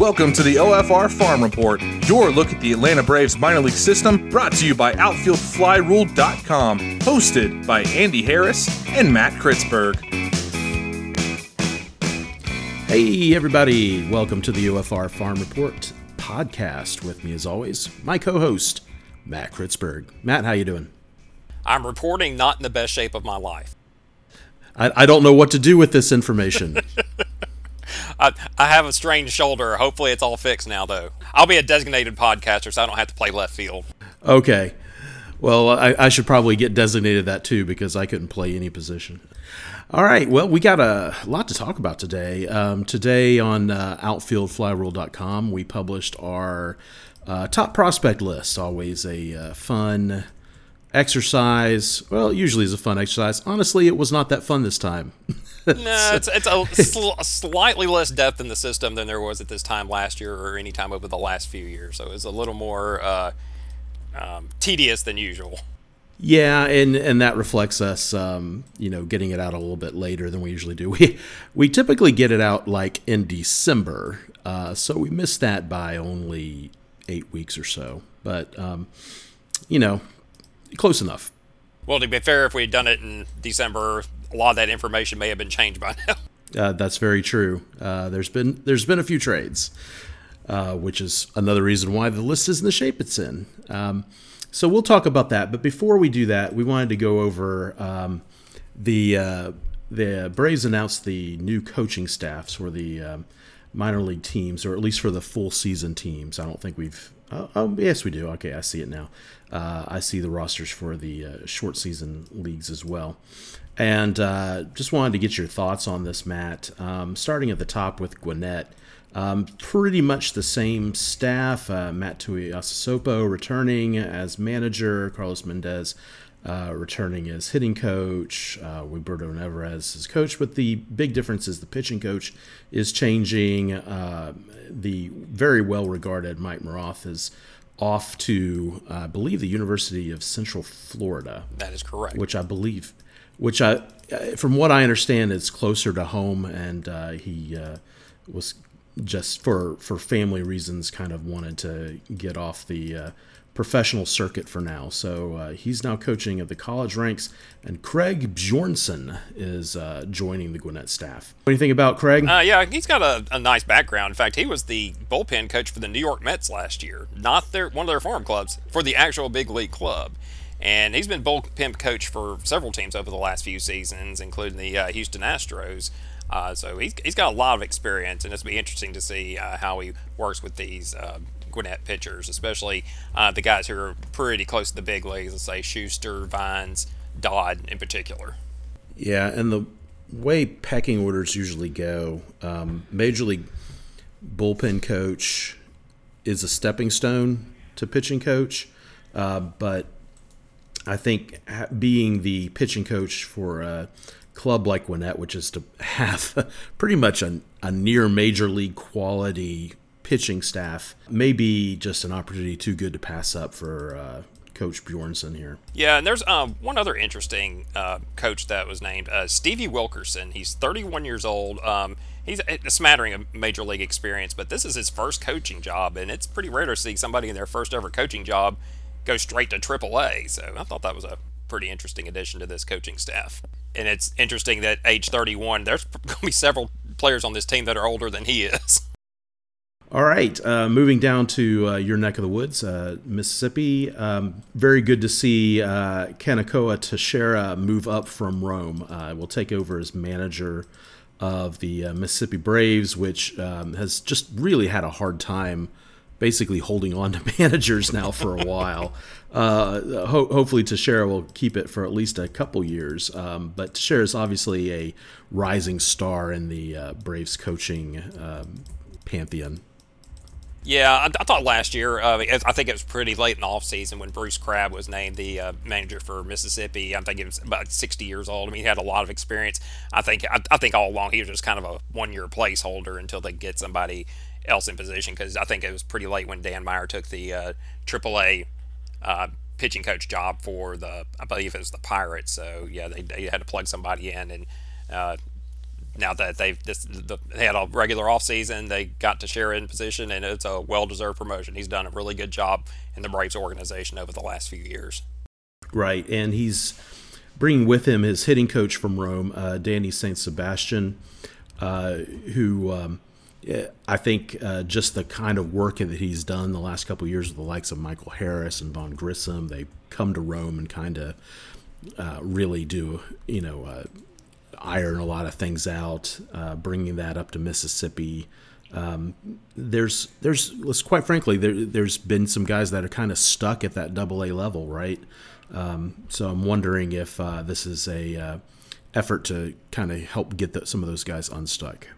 Welcome to the OFR Farm Report, your look at the Atlanta Braves minor league system, brought to you by OutfieldFlyRule.com, hosted by Andy Harris and Matt Chrietzberg. Hey, everybody, welcome to the OFR Farm Report podcast. With me, as always, my co-host Matt Chrietzberg. Matt, how you doing? I'm reporting not in the best shape of my life. I, I don't know what to do with this information. I, I have a strained shoulder. Hopefully, it's all fixed now, though. I'll be a designated podcaster, so I don't have to play left field. Okay. Well, I, I should probably get designated that too because I couldn't play any position. All right. Well, we got a lot to talk about today. Um, today on uh, OutfieldFlyRule.com, we published our uh, top prospect list. Always a uh, fun exercise. Well, usually is a fun exercise. Honestly, it was not that fun this time. no, it's, it's a, sl- slightly less depth in the system than there was at this time last year or any time over the last few years. So it was a little more uh, um, tedious than usual. Yeah, and and that reflects us, um, you know, getting it out a little bit later than we usually do. We we typically get it out like in December, uh, so we missed that by only eight weeks or so. But um, you know, close enough. Well, to be fair, if we had done it in December, a lot of that information may have been changed by now. Uh, that's very true. Uh, there's been there's been a few trades, uh, which is another reason why the list is in the shape it's in. Um, so we'll talk about that. But before we do that, we wanted to go over um, the uh, the Braves announced the new coaching staffs for the um, minor league teams, or at least for the full season teams. I don't think we've. Oh, oh yes, we do. Okay, I see it now. Uh, I see the rosters for the uh, short season leagues as well. And uh, just wanted to get your thoughts on this, Matt. Um, starting at the top with Gwinnett, um, pretty much the same staff. Uh, Matt Tuiasosopo returning as manager, Carlos Mendez uh, returning as hitting coach, uh, Roberto Nevarez as coach. But the big difference is the pitching coach is changing. Uh, the very well regarded Mike Maroth is off to, I believe, the University of Central Florida. That is correct. Which I believe, which I, from what I understand, is closer to home, and uh, he uh, was just for for family reasons kind of wanted to get off the uh, professional circuit for now. So uh, he's now coaching at the college ranks, and Craig Bjornson is uh, joining the Gwinnett staff. Think about Craig? Uh, yeah, he's got a, a, nice background. In fact, he was the bullpen coach for the New York Mets last year, not their one of their farm clubs, for the actual big league club. And he's been bullpen coach for several teams over the last few seasons, including the uh, Houston Astros. Uh, so he's, he's got a lot of experience, and it's be interesting to see uh, how he works with these Gwinnett pitchers, especially uh, the guys who are pretty close to the big leagues. Let's say Schuster, Vines, Dodd in particular. Yeah, and the way pecking orders usually go, um, major league bullpen coach is a stepping stone to pitching coach, uh, but I think being the pitching coach for a club like Gwinnett, which is to have pretty much a, a near major league quality pitching staff may be just an opportunity too good to pass up for uh, Coach Bjornson here. Yeah, and there's um, one other interesting uh, coach that was named uh, Stevie Wilkerson. He's 31 years old. Um, he's a smattering of major league experience, but this is his first coaching job, and it's pretty rare to see somebody in their first ever coaching job go straight to AAA. So I thought that was a pretty interesting addition to this coaching staff. And it's interesting that age 31, there's going to be several players on this team that are older than he is. All right, uh, moving down to uh, your neck of the woods, uh, Mississippi. Um, very good to see uh, Kanekoa Texeira move up from Rome. Uh, will take over as manager of the uh, Mississippi Braves, which um, has just really had a hard time basically holding on to managers now for a while. Uh, ho- hopefully, Texeira will keep it for at least a couple years. Um, but Texeira is obviously a rising star in the Braves coaching um, pantheon. Yeah, I, I, thought last year, uh, I think it was pretty late in the offseason when Bruce Crabbe was named the uh, manager for Mississippi. I think he was about 60 years old. I mean, he had a lot of experience. I think I, I think all along he was just kind of a one year placeholder until they get somebody else in position because I think it was pretty late when Dan Meyer took the uh, AAA uh, pitching coach job for the, I believe it was the Pirates. So, yeah, they, they had to plug somebody in. And uh, now that they've this, the, they had a regular offseason, they got to share in position, and it's a well-deserved promotion. He's done a really good job in the Braves organization over the last few years. Right, and he's bringing with him his hitting coach from Rome, uh, Danny Santiesteban, uh, who um, I think uh, just the kind of work that he's done the last couple years with the likes of Michael Harris and Vaughn Grissom, they come to Rome and kind of uh, really do, you know, uh, iron a lot of things out, uh, bringing that up to Mississippi. Um, there's, there's, let's quite frankly, there, there's been some guys that are kind of stuck at that double A level, right? Um, so I'm wondering if uh, this is a uh, effort to kind of help get the, some of those guys unstuck.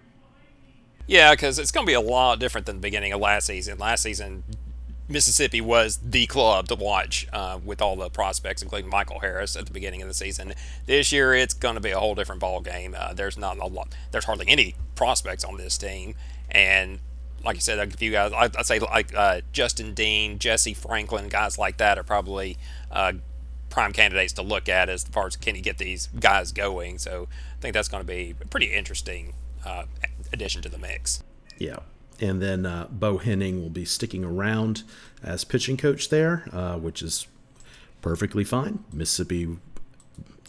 Yeah, because it's going to be a lot different than the beginning of last season. Last season, Mississippi was the club to watch uh, with all the prospects, including Michael Harris at the beginning of the season. This year, it's going to be a whole different ball game. Uh, there's not a lot. There's hardly any prospects on this team, and like I said, a few guys. I, would say like uh, Justin Dean, Jesse Franklin, guys like that are probably uh, prime candidates to look at as far as can you get these guys going. So I think that's going to be a pretty interesting uh, addition to the mix. Yeah. And then uh, Bo Henning will be sticking around as pitching coach there, uh, which is perfectly fine. Mississippi,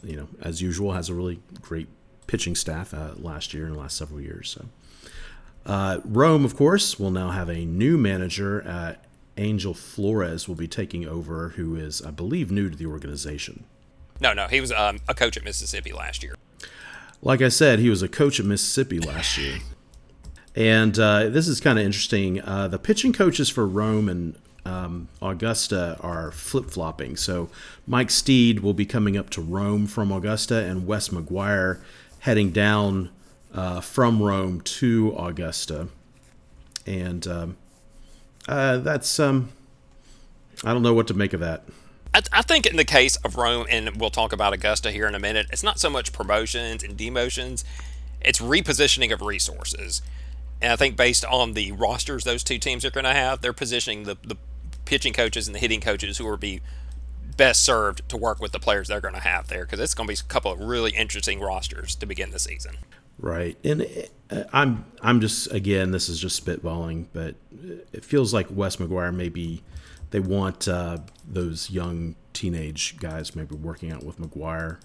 you know, as usual, has a really great pitching staff uh, last year and the last several years. So. Uh, Rome, of course, will now have a new manager. Uh, Angel Flores will be taking over, who is, I believe, new to the organization. No, no, he was um, a coach at Mississippi last year. Like I said, he was a coach at Mississippi last year. And uh, this is kind of interesting. Uh, the pitching coaches for Rome and um, Augusta are flip flopping. So Mike Steed will be coming up to Rome from Augusta, and Wes McGuire heading down uh, from Rome to Augusta. And um, uh, that's, um, I don't know what to make of that. I, I, think in the case of Rome, and we'll talk about Augusta here in a minute, it's not so much promotions and demotions, it's repositioning of resources. And I think based on the rosters those two teams are going to have, they're positioning the, the pitching coaches and the hitting coaches who will be best served to work with the players they're going to have there because it's going to be a couple of really interesting rosters to begin the season. Right, and uh, I'm I'm just again this is just spitballing, but it feels like Wes McGuire maybe they want uh, those young teenage guys maybe working out with McGuire.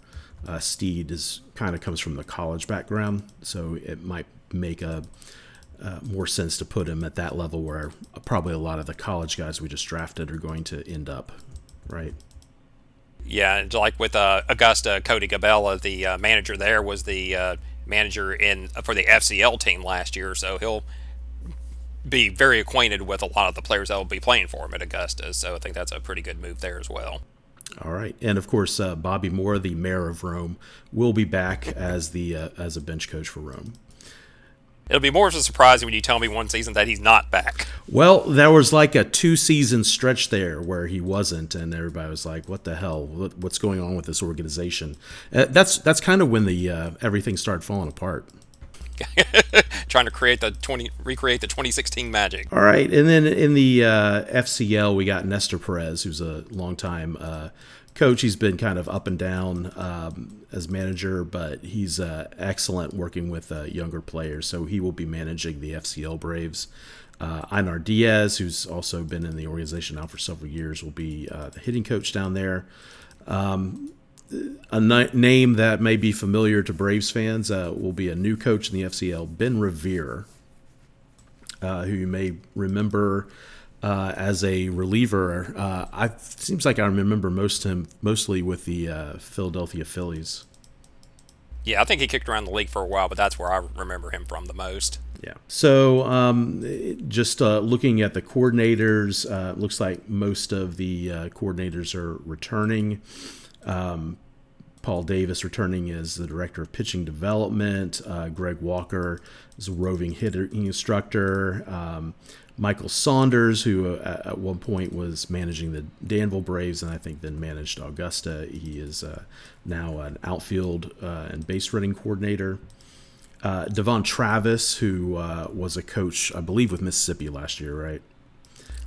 Uh, Steed is kind of comes from the college background, so it might make a uh, more sense to put him at that level where probably a lot of the college guys we just drafted are going to end up, right? Yeah, and like with uh, Augusta, Cody Gabella, the uh, manager there, was the uh, manager in for the FCL team last year, so he'll be very acquainted with a lot of the players that will be playing for him at Augusta. So I think that's a pretty good move there as well. All right, and of course, uh, Bobby Moore, the mayor of Rome, will be back as the uh, as a bench coach for Rome it'll be more of a surprise when you tell me one season that he's not back. Well, there was like a two season stretch there where he wasn't, and everybody was like, "What the hell? What's going on with this organization?" Uh, that's that's kind of when the uh, everything started falling apart. Trying to create the twenty, recreate the 2016 Magic. All right, and then in the uh, FCL, we got Nestor Perez, who's a longtime uh, coach. He's been kind of up and down um, as manager, but he's uh, excellent working with uh, younger players. So he will be managing the FCL Braves. Uh, Einar Diaz, who's also been in the organization now for several years, will be uh, the hitting coach down there. Um, a name that may be familiar to Braves fans uh, will be a new coach in the FCL, Ben Revere, uh, who you may remember uh, as a reliever. Uh, I seems like I remember most him mostly with the uh, Philadelphia Phillies. Yeah, I think he kicked around the league for a while, but that's where I remember him from the most. Yeah. So, um, just uh, looking at the coordinators, uh, looks like most of the uh, coordinators are returning. Um, Paul Davis returning as the director of pitching development. Greg Walker is a roving hitting instructor. Um, Michael Saunders, who uh, at one point was managing the Danville Braves and I think then managed Augusta. He is uh, now an outfield uh, and base running coordinator. Uh, Devon Travis, who uh, was a coach, I believe, with Mississippi last year, right?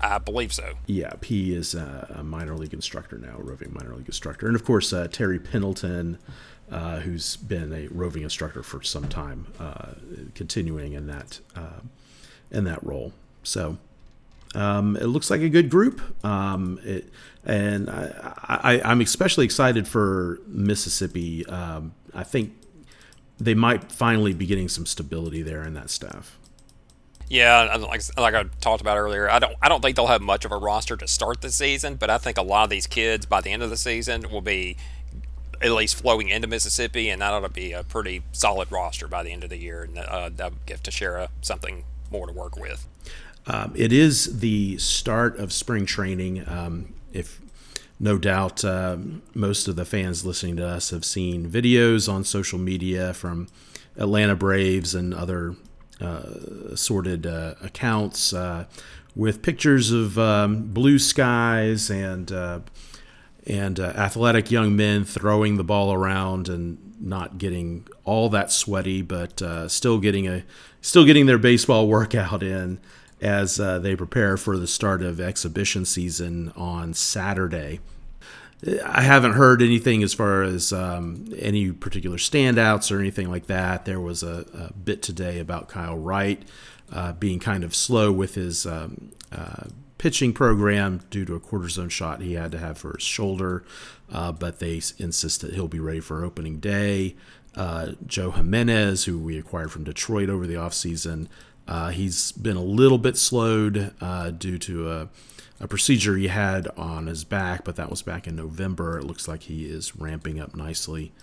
I believe so. Yeah, he is a, a minor league instructor now, a roving minor league instructor, and of course uh, Terry Pendleton, uh, who's been a roving instructor for some time, uh, continuing in that uh, in that role. So um, it looks like a good group, um, it, and I, am especially excited for Mississippi. Um, I think they might finally be getting some stability there in that staff. Yeah, like like I talked about earlier, I don't I don't think they'll have much of a roster to start the season, but I think a lot of these kids by the end of the season will be at least flowing into Mississippi, and that ought to be a pretty solid roster by the end of the year, and uh, that would give Texeira something more to work with. Um, it is the start of spring training. Um, if no doubt um, most of the fans listening to us have seen videos on social media from Atlanta Braves and other uh, assorted uh, accounts uh, with pictures of um, blue skies and uh, and uh, athletic young men throwing the ball around and not getting all that sweaty, but uh, still getting a still getting their baseball workout in as uh, they prepare for the start of exhibition season on Saturday. I haven't heard anything as far as um, any particular standouts or anything like that. There was a, a bit today about Kyle Wright uh, being kind of slow with his um, uh, pitching program due to a cortisone shot he had to have for his shoulder, uh, but they insist that he'll be ready for opening day. Uh, Joe Jimenez, who we acquired from Detroit over the offseason, uh, he's been a little bit slowed uh, due to a, a, procedure he had on his back, but that was back in November. It looks like he is ramping up nicely.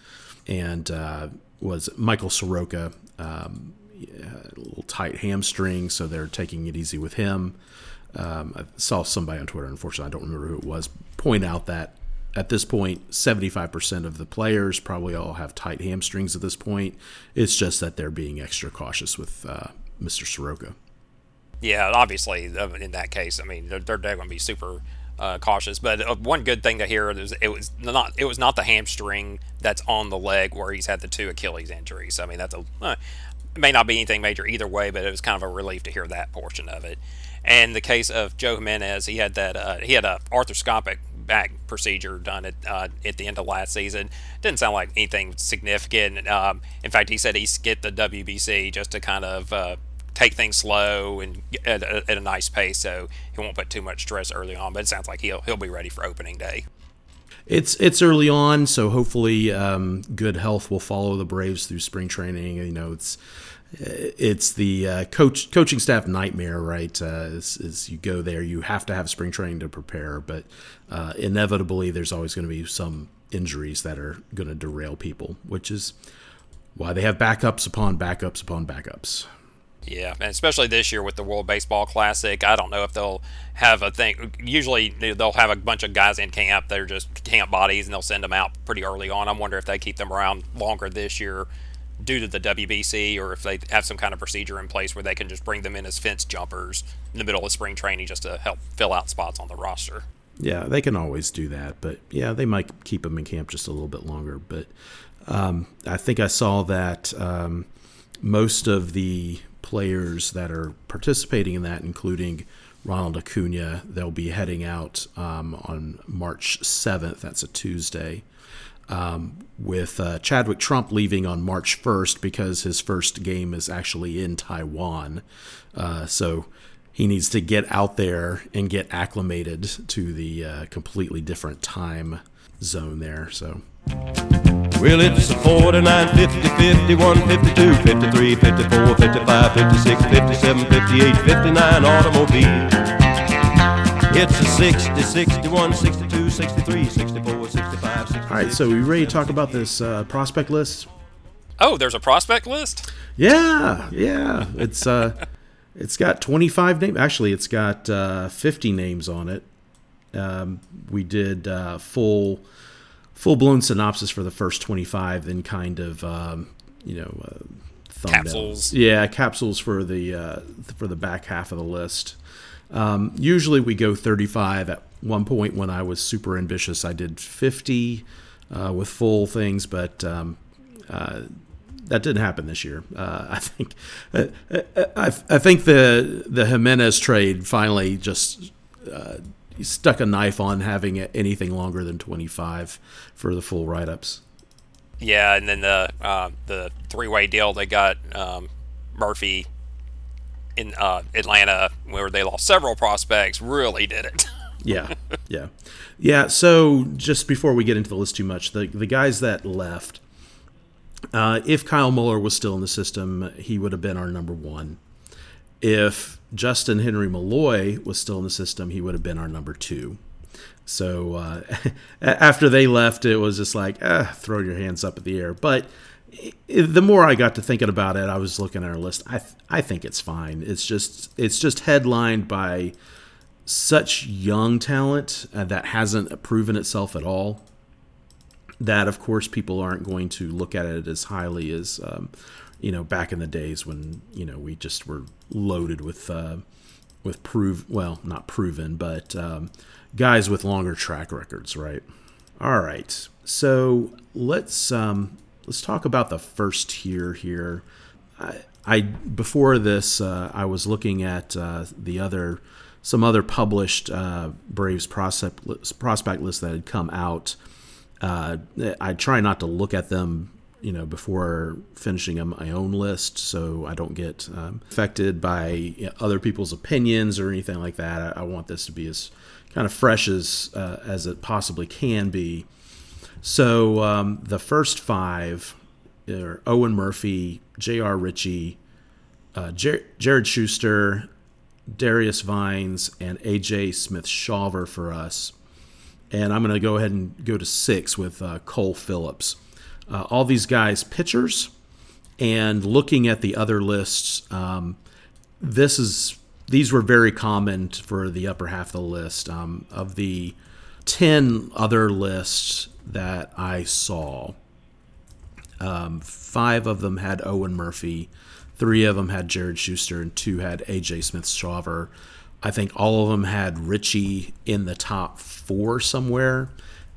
And uh, was Michael Soroka, um, a little tight hamstring, so they're taking it easy with him. Um, I saw somebody on Twitter, unfortunately, I don't remember who it was, point out that at this point, 75% of the players probably all have tight hamstrings at this point. It's just that they're being extra cautious with uh, Mr. Soroka. Yeah, obviously, in that case, I mean, they're, they're going to be super uh, cautious. But uh, one good thing to hear is it was not it was not the hamstring that's on the leg where he's had the two Achilles injuries. I mean, that's a uh, it may not be anything major either way, but it was kind of a relief to hear that portion of it. And the case of Joe Jimenez, he had that uh, he had a arthroscopic back procedure done at uh, at the end of last season. Didn't sound like anything significant. Um, in fact, he said he skipped the WBC just to kind of uh, take things slow and at a, at a, nice pace, so he won't put too much stress early on. But it sounds like he'll he'll be ready for opening day. It's it's early on, so hopefully um, good health will follow the Braves through spring training. You know, it's it's the uh, coach coaching staff nightmare, right? Uh, you go there, you have to have spring training to prepare, but uh, inevitably there's always going to be some injuries that are going to derail people, which is why they have backups upon backups upon backups. Yeah, and especially this year with the World Baseball Classic, I don't know if they'll have a thing. Usually they'll have a bunch of guys in camp. They're just camp bodies, and they'll send them out pretty early on. I wonder if they keep them around longer this year due to the WBC or if they have some kind of procedure in place where they can just bring them in as fence jumpers in the middle of spring training just to help fill out spots on the roster. Yeah, they can always do that, but yeah, they might keep them in camp just a little bit longer. But um, I think I saw that um, most of the players that are participating in that, including Ronald Acuna, they'll be heading out um, on March 7th. That's a Tuesday um, with uh, Chadwick Tromp leaving on March 1st because his first game is actually in Taiwan. Uh, so he needs to get out there and get acclimated to the uh, completely different time zone there. So. Well, it's 49, 50, 51, 52, 53, 54, 55, 56, 57, 58, 59 automobile. It's a 60, 61, 62, 63, 64, 65, 66. All right, so we ready to talk about this uh, prospect list? Oh, there's a prospect list? Yeah, yeah. It's uh it's got 25 names. Actually, it's got uh, 50 names on it. Um, we did uh, full full blown synopsis for the first 25, then kind of um, you know uh, capsules. Yeah, capsules for the uh, for the back half of the list. Um, usually we go 35. At one point when I was super ambitious, I did 50 uh, with full things, but um, uh, that didn't happen this year. Uh, I think uh, uh, I, I, think the the Jimenez trade finally just uh, stuck a knife on having anything longer than 25 for the full write ups. Yeah, and then the uh, the three way deal they got um, Murphy in uh, Atlanta, where they lost several prospects, really did it. yeah, yeah, yeah. So just before we get into the list too much, the the guys that left, uh, if Kyle Muller was still in the system, he would have been our number one. If Justyn-Henry Malloy was still in the system, he would have been our number two. So uh, after they left, it was just like, eh, throw your hands up in the air. But the more I got to thinking about it, I was looking at our list. I th- I think it's fine. It's just it's just headlined by such young talent uh, that hasn't proven itself at all. That of course people aren't going to look at it as highly as um, you know back in the days when you know we just were loaded with uh, with prove well not proven but um, guys with longer track records, right? All right, so let's um, let's talk about the first tier here. I, I before this, uh, I was looking at uh, the other some other published uh, Braves prospect prospect list that had come out. Uh, I try not to look at them, you know, before finishing my own list, so I don't get um, affected by other people's opinions or anything like that. I, I want this to be as kind of fresh as uh, as it possibly can be. So um, the first five are Owen Murphy, J.R. Ritchie, uh, Jer- Jared Schuster, Darius Vines, and A.J. Smith Shawver for us. And I'm going to go ahead and go to six with uh, Cole Phillips. Uh, all these guys pitchers, and looking at the other lists, um, this is these were very common for the upper half of the list. Um, of the 10 other lists that I saw, um, five of them had Owen Murphy, three of them had Jared Schuster, and two had AJ Smith Shawver. I think all of them had Ritchie in the top four somewhere,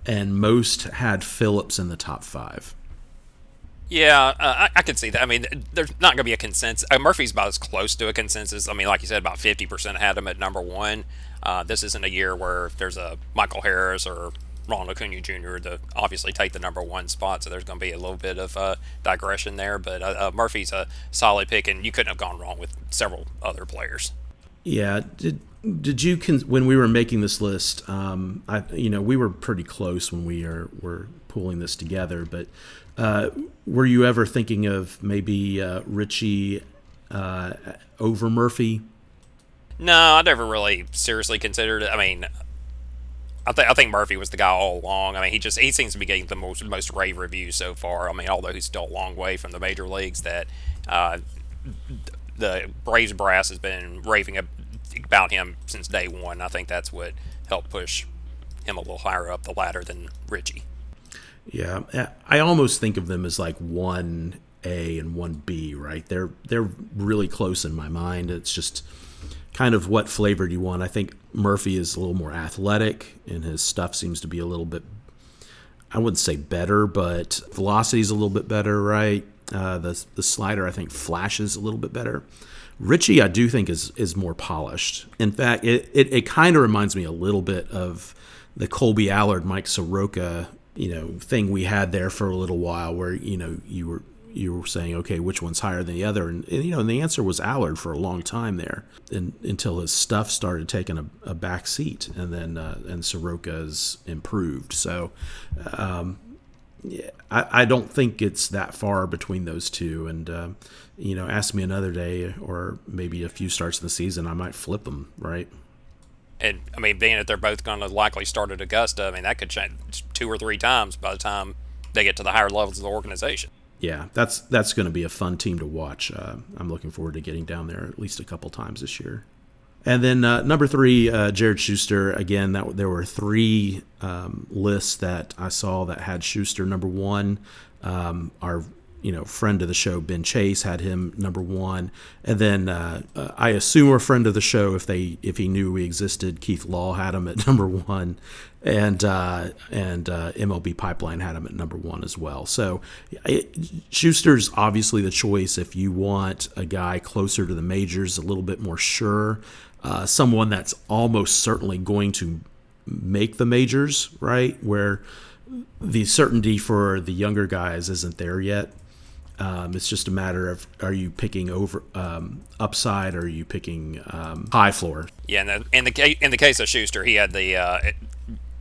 and most had Phillips in the top five. Yeah, uh, I, I can see that. I mean, there's not going to be a consensus. Uh, Murphy's about as close to a consensus. I mean, like you said, about 50% had him at number one. Uh, this isn't a year where there's a Michael Harris or Ronald Acuna Jr. to obviously take the number one spot, so there's going to be a little bit of uh, digression there. But uh, uh, Murphy's a solid pick, and you couldn't have gone wrong with several other players. Yeah. Did did you con- when we were making this list? Um, I you know we were pretty close when we are were pulling this together, but uh, were you ever thinking of maybe uh, Ritchie uh, over Murphy? No, I never really seriously considered it. I mean, I think I think Murphy was the guy all along. I mean, he just he seems to be getting the most most rave reviews so far. I mean, although he's still a long way from the major leagues, that uh, the Braves brass has been raving about him since day one. I think that's what helped push him a little higher up the ladder than Ritchie. Yeah, I almost think of them as like one A and one B, right? They're they're really close in my mind. It's just kind of what flavor do you want. I think Murphy is a little more athletic, and his stuff seems to be a little bit. I wouldn't say better, but velocity is a little bit better, right? Uh, the the slider I think flashes a little bit better. Ritchie, I do think is is more polished. In fact, it it, it kind of reminds me a little bit of the Kolby Allard, Mike Soroka you know thing we had there for a little while where you know you were you were saying okay which one's higher than the other and, and you know and the answer was Allard for a long time there and, until his stuff started taking a, a back seat and then uh, and Soroka's improved so um, yeah, I, I don't think it's that far between those two and uh, you know ask me another day or maybe a few starts in the season I might flip them right and I mean, being that they're both going to likely start at Augusta, I mean, that could change two or three times by the time they get to the higher levels of the organization. Yeah, that's that's going to be a fun team to watch. Uh, I'm looking forward to getting down there at least a couple times this year. And then uh, number three, uh, Jared Schuster. Again, that there were three um, lists that I saw that had Schuster number one. Um, our you know, friend of the show Ben Chase had him number one, and then uh, uh, I assume a friend of the show, if they if he knew we existed, Keith Law had him at number one, and uh, and uh, MLB Pipeline had him at number one as well. So it, Schuster's obviously the choice if you want a guy closer to the majors, a little bit more sure, uh, someone that's almost certainly going to make the majors, right? Where the certainty for the younger guys isn't there yet. Um, it's just a matter of are you picking over um, upside or are you picking um, high floor? Yeah, the, in the in the case of Schuster, he had the uh,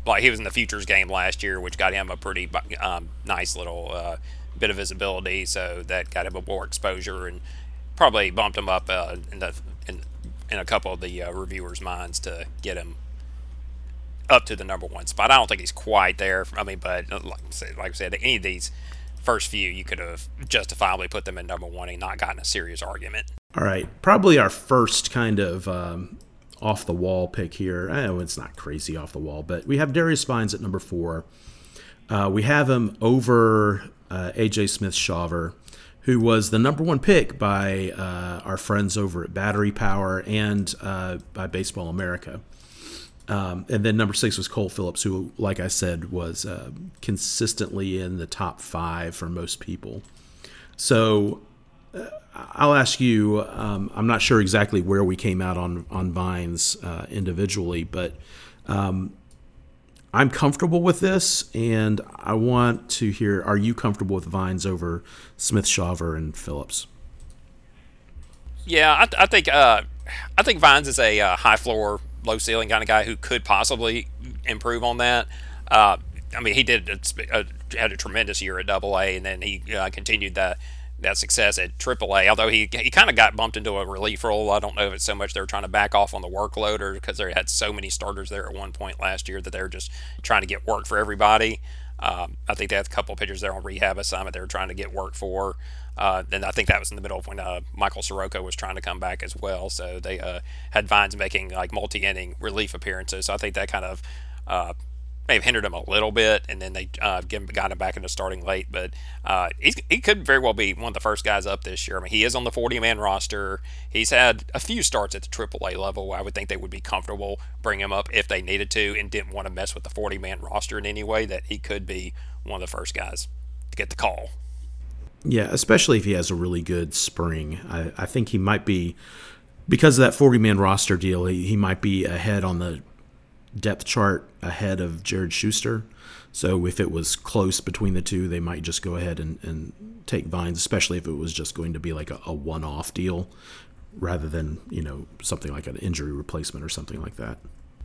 like he was in the futures game last year, which got him a pretty um, nice little uh, bit of visibility. So that got him a more exposure and probably bumped him up uh, in the in, a couple of the uh, reviewers' minds to get him up to the number one spot. I don't think he's quite there. I mean, but uh, like I said, like I said any of these first few, you could have justifiably put them in number one and not gotten a serious argument. All right, probably our first kind of um, off the wall pick here. I know it's not crazy off the wall, but we have Darius Vines at number four. Uh, we have him over uh, AJ Smith Shawver, who was the number one pick by uh, our friends over at Battery Power and uh, by Baseball America. Um, and then number six was Cole Phillips, who, like I said, was uh, consistently in the top five for most people. So uh, I'll ask you. Um, I'm not sure exactly where we came out on on Vines uh, individually, but um, I'm comfortable with this, and I want to hear: Are you comfortable with Vines over Smith, Shawver, and Phillips? Yeah, I, I think uh, I think Vines is a uh, high floor low ceiling kind of guy who could possibly improve on that. Uh, I mean, he did a, a, had a tremendous year at Double A, and then he uh, continued that that success at AAA. Although he he kind of got bumped into a relief role. I don't know if it's so much they were trying to back off on the workload, or because they had so many starters there at one point last year that they were just trying to get work for everybody. Um, I think they had a couple pitchers there on rehab assignment they were trying to get work for. Uh, and I think that was in the middle of when uh, Michael Soroka was trying to come back as well. So they uh, had Vines making like multi-inning relief appearances. So I think that kind of uh, may have hindered him a little bit, and then they uh, got him back into starting late. But uh, he could very well be one of the first guys up this year. I mean, he is on the 40-man roster. He's had a few starts at the AAA level. I would think they would be comfortable bringing him up if they needed to, and didn't want to mess with the 40-man roster in any way. That he could be one of the first guys to get the call. Yeah, especially if he has a really good spring. I, I think he might be, because of that 40 man roster deal, he, he might be ahead on the depth chart ahead of Jared Schuster. So if it was close between the two, they might just go ahead and, and take Vines, especially if it was just going to be like a, a one off deal rather than, you know, something like an injury replacement or something like that.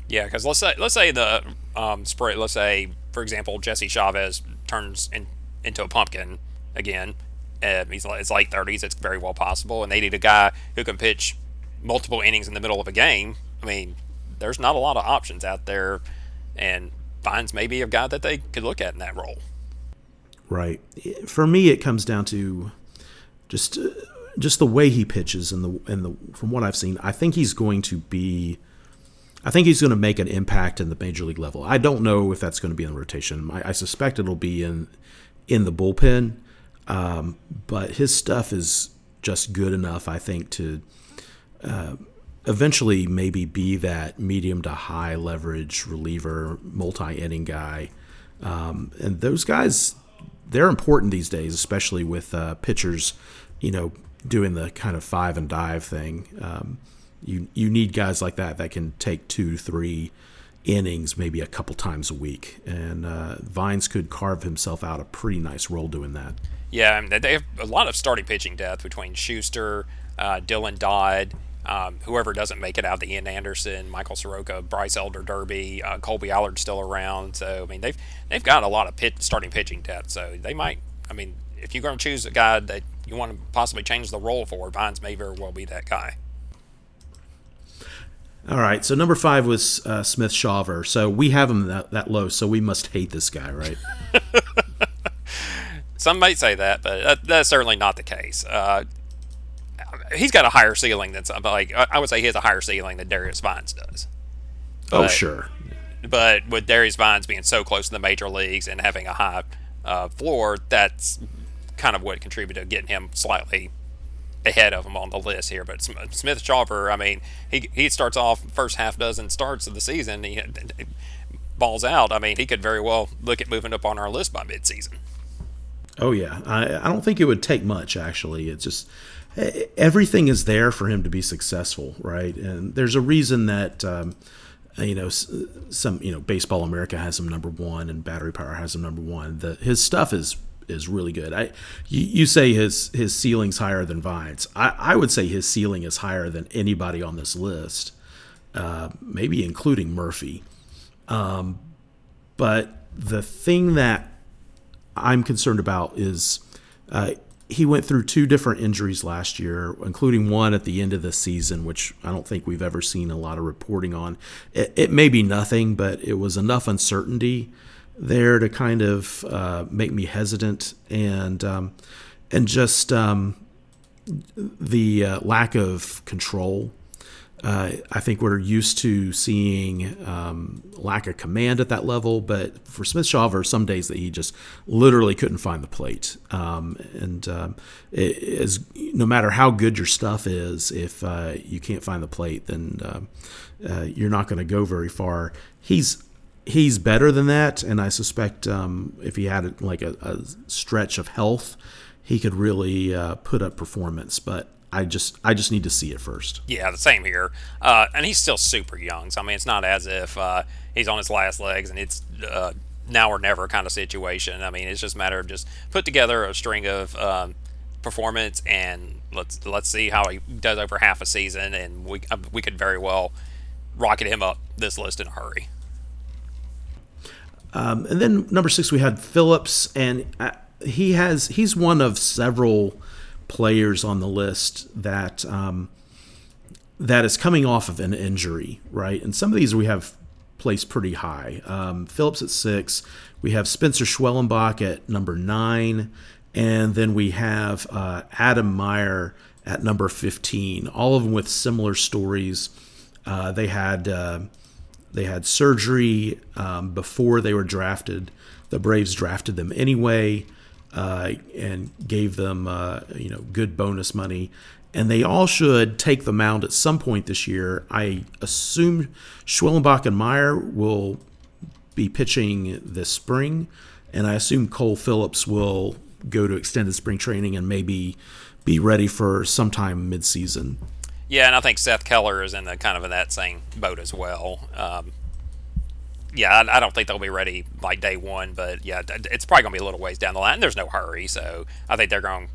Yeah, because let's say let's say the um, spray. Let's say, for example, Jesse Chavez turns in, into a pumpkin again. Um, he's it's late 30s. It's very well possible, and they need a guy who can pitch multiple innings in the middle of a game. I mean, there's not a lot of options out there, and Vines maybe a guy that they could look at in that role. Right. For me, it comes down to just uh, just the way he pitches and the and the from what I've seen, I think he's going to be. I think he's going to make an impact in the major league level. I don't know if that's going to be in the rotation. I, I suspect it'll be in in the bullpen, um, but his stuff is just good enough, I think, to uh, eventually maybe be that medium to high leverage reliever, multi inning guy. Um, and those guys, they're important these days, especially with uh, pitchers, you know, doing the kind of five and dive thing. Um, you you need guys like that that can take two, three innings, maybe a couple times a week. And uh, Vines could carve himself out a pretty nice role doing that. Yeah, they have a lot of starting pitching depth between Schuster, uh, Dylan Dodd, um, whoever doesn't make it out, the Ian Anderson, Michael Soroka, Bryce Elder Derby, uh, Kolby Allard still around. So I mean, they've they've got a lot of pit, starting pitching depth. So they might. I mean, if you're going to choose a guy that you want to possibly change the role for, Vines may very well be that guy. All right, so number five was uh, Smith Shawver. So we have him that, that low, so we must hate this guy, right? Some might say that, but that, that's certainly not the case. Uh, he's got a higher ceiling than some. Like I would say, he has a higher ceiling than Darius Vines does. Oh, but, oh, sure. But with Darius Vines being so close to the major leagues and having a high uh, floor, that's kind of what contributed to getting him slightly ahead of him on the list here. But Smith Shawver, I mean, he he starts off first half dozen starts of the season. He balls out. I mean, he could very well look at moving up on our list by midseason. Oh yeah, I, I don't think it would take much. Actually, it's just everything is there for him to be successful, right? And there's a reason that. Um, you know, some you know, Baseball America has him number one, and Battery Power has him number one. The his stuff is is really good. I you, you say his his ceiling's higher than Vines. I, I would say his ceiling is higher than anybody on this list, uh, maybe including Murphy. Um, but the thing that I'm concerned about is uh, he went through two different injuries last year, including one at the end of the season, which I don't think we've ever seen a lot of reporting on. It, it may be nothing, but it was enough uncertainty there to kind of uh, make me hesitant and um, and just um, the uh, lack of control uh, I think we're used to seeing um, lack of command at that level, but for Smith Shawver, some days that he just literally couldn't find the plate. Um, and um, no matter how good your stuff is, if uh, you can't find the plate, then uh, uh you're not going to go very far. He's he's better than that, and I suspect um, if he had like a, a, stretch of health, he could really uh, put up performance. But I just I just need to see it first. Yeah, the same here. Uh, and he's still super young, so I mean, it's not as if uh, he's on his last legs and it's uh, now or never kind of situation. I mean, it's just a matter of just put together a string of um, performance and let's let's see how he does over half a season, and we uh, we could very well rocket him up this list in a hurry. Um, and then number six, we had Phillips, and uh, he has he's one of several players on the list that um, that is coming off of an injury, right? And some of these we have placed pretty high. Um, Phillips at six. We have Spencer Schwellenbach at number nine, and then we have uh, Adam Maier at number fifteen. All of them with similar stories. Uh, they had uh, they had surgery um, before they were drafted. The Braves drafted them anyway uh, and gave them uh, you know good bonus money. And they all should take the mound at some point this year. I assume Schwellenbach and Maier will be pitching this spring, and I assume Cole Phillips will go to extended spring training and maybe be ready for sometime midseason. Yeah, and I think Seth Keller is in the kind of in that same boat as well. Um, yeah, I, I, don't think they'll be ready like day one, but yeah, it's probably going to be a little ways down the line. There's no hurry, so I think they're going to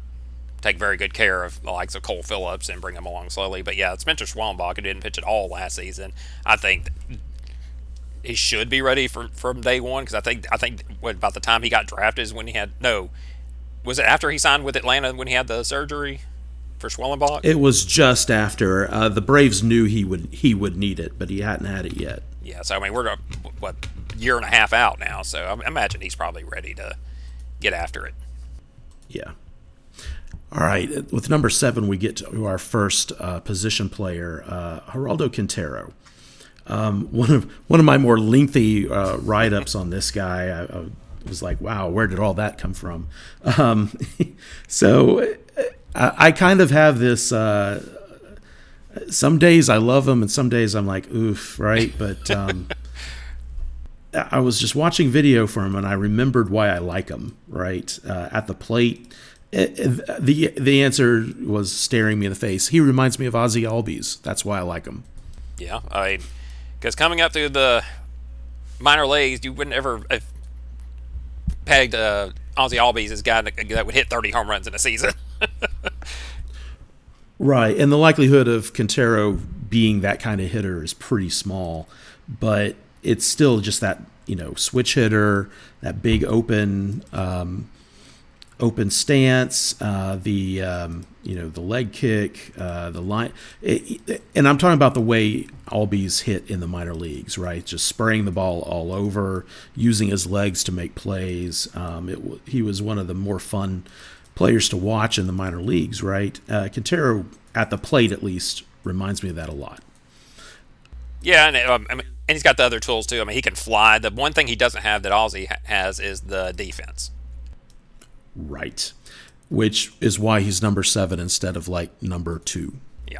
take very good care of the likes of Cole Phillips and bring him along slowly. But yeah, it's Spencer Schwellenbach, who didn't pitch at all last season, I think he should be ready for, from day one because I think I think what, about the time he got drafted is when he had no, was it after he signed with Atlanta when he had the surgery? For Schwellenbach, it was just after uh, the Braves knew he would he would need it, but he hadn't had it yet yeah, so I mean, we're a, what year and a half out now, so I imagine he's probably ready to get after it. Yeah. All right, with number seven, we get to our first uh, position player, uh, Geraldo Quintero. Um, one of one of my more lengthy uh, write ups on this guy. I, I, was like, wow, where did all that come from? Um, so I, I, kind of have this uh, some days I love him, and some days I'm like, oof, right? But um, I was just watching video for him, and I remembered why I like him, right? Uh, at the plate, it, it, the the answer was staring me in the face. He reminds me of Ozzie Albies. That's why I like him. Yeah, I because coming up through the minor leagues, you wouldn't ever have pegged uh, Ozzie Albies as a guy that, that would hit 30 home runs in a season. Right, and the likelihood of Quintero being that kind of hitter is pretty small, but it's still just that you know switch hitter, that big open um, open stance, uh, the um, you know the leg kick, uh, the line, it, it, and I'm talking about the way Albies hit in the minor leagues, right? Just spraying the ball all over, using his legs to make plays. Um, it, he was one of the more fun players to watch in the minor leagues, right? Uh, Quintero, at the plate at least, reminds me of that a lot. Yeah, and, um, I mean, and he's got the other tools too. I mean, he can fly. The one thing he doesn't have that Ozzie has is the defense. Right. which is why he's number seven instead of like number two. Yeah,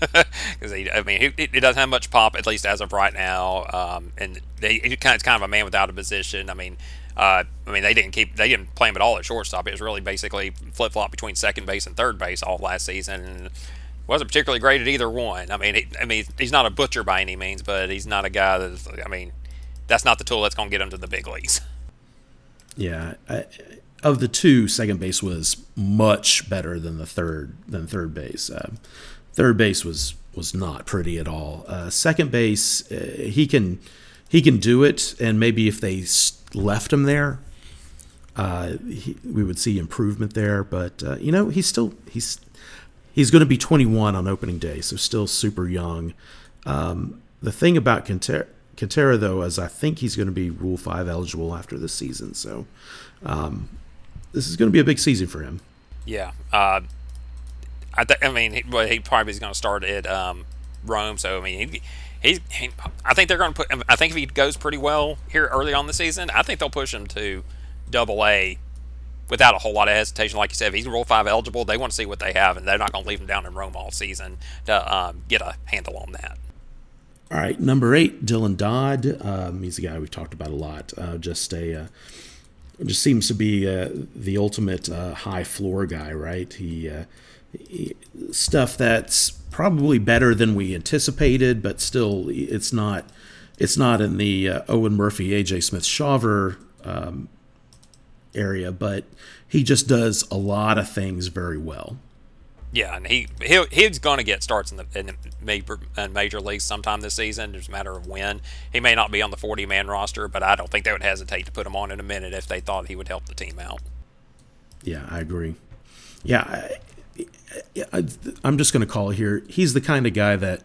because I mean, he, he, doesn't have much pop at least as of right now, um, and they, he kind of, it's kind of a man without a position. I mean, uh, I mean, they didn't keep they didn't play him at all at shortstop. It was really basically flip flop between second base and third base all last season, and wasn't particularly great at either one. I mean, he, I mean, he's not a butcher by any means, but he's not a guy that's. I mean, that's not the tool that's going to get him to the big leagues. Yeah, I, of the two, second base was much better than the third than third base. Uh, third base was was not pretty at all. Uh, second base, uh, he can he can do it, and maybe if they left him there, uh, he, we would see improvement there. But uh, you know, he's still he's he's going to be 21 on opening day, so still super young. Um, the thing about Quintero, though, is I think he's going to be Rule Five eligible after this season. So um, this is going to be a big season for him. Yeah, uh, I, th- I mean, he, well, he probably is going to start at um, Rome. So I mean, he, he's. He, I think they're going to put. I think if he goes pretty well here early on the season, I think they'll push him to Double A without a whole lot of hesitation. Like you said, if he's Rule Five eligible, they want to see what they have, and they're not going to leave him down in Rome all season to um, get a handle on that. All right, number eight, Dylan Dodd. Um, he's a guy we've talked about a lot. Uh, just a uh, just seems to be uh, the ultimate uh, high floor guy, right? He, uh, he, stuff that's probably better than we anticipated, but still, it's not it's not in the uh, Owen Murphy, AJ Smith Shawver um, area, but he just does a lot of things very well. Yeah, and he, he he's going to get starts in the, in the major, in major leagues sometime this season. It's a matter of when. He may not be on the 40 man roster, but I don't think they would hesitate to put him on in a minute if they thought he would help the team out. Yeah, I agree. Yeah, I, am just going to call here. He's the kind of guy that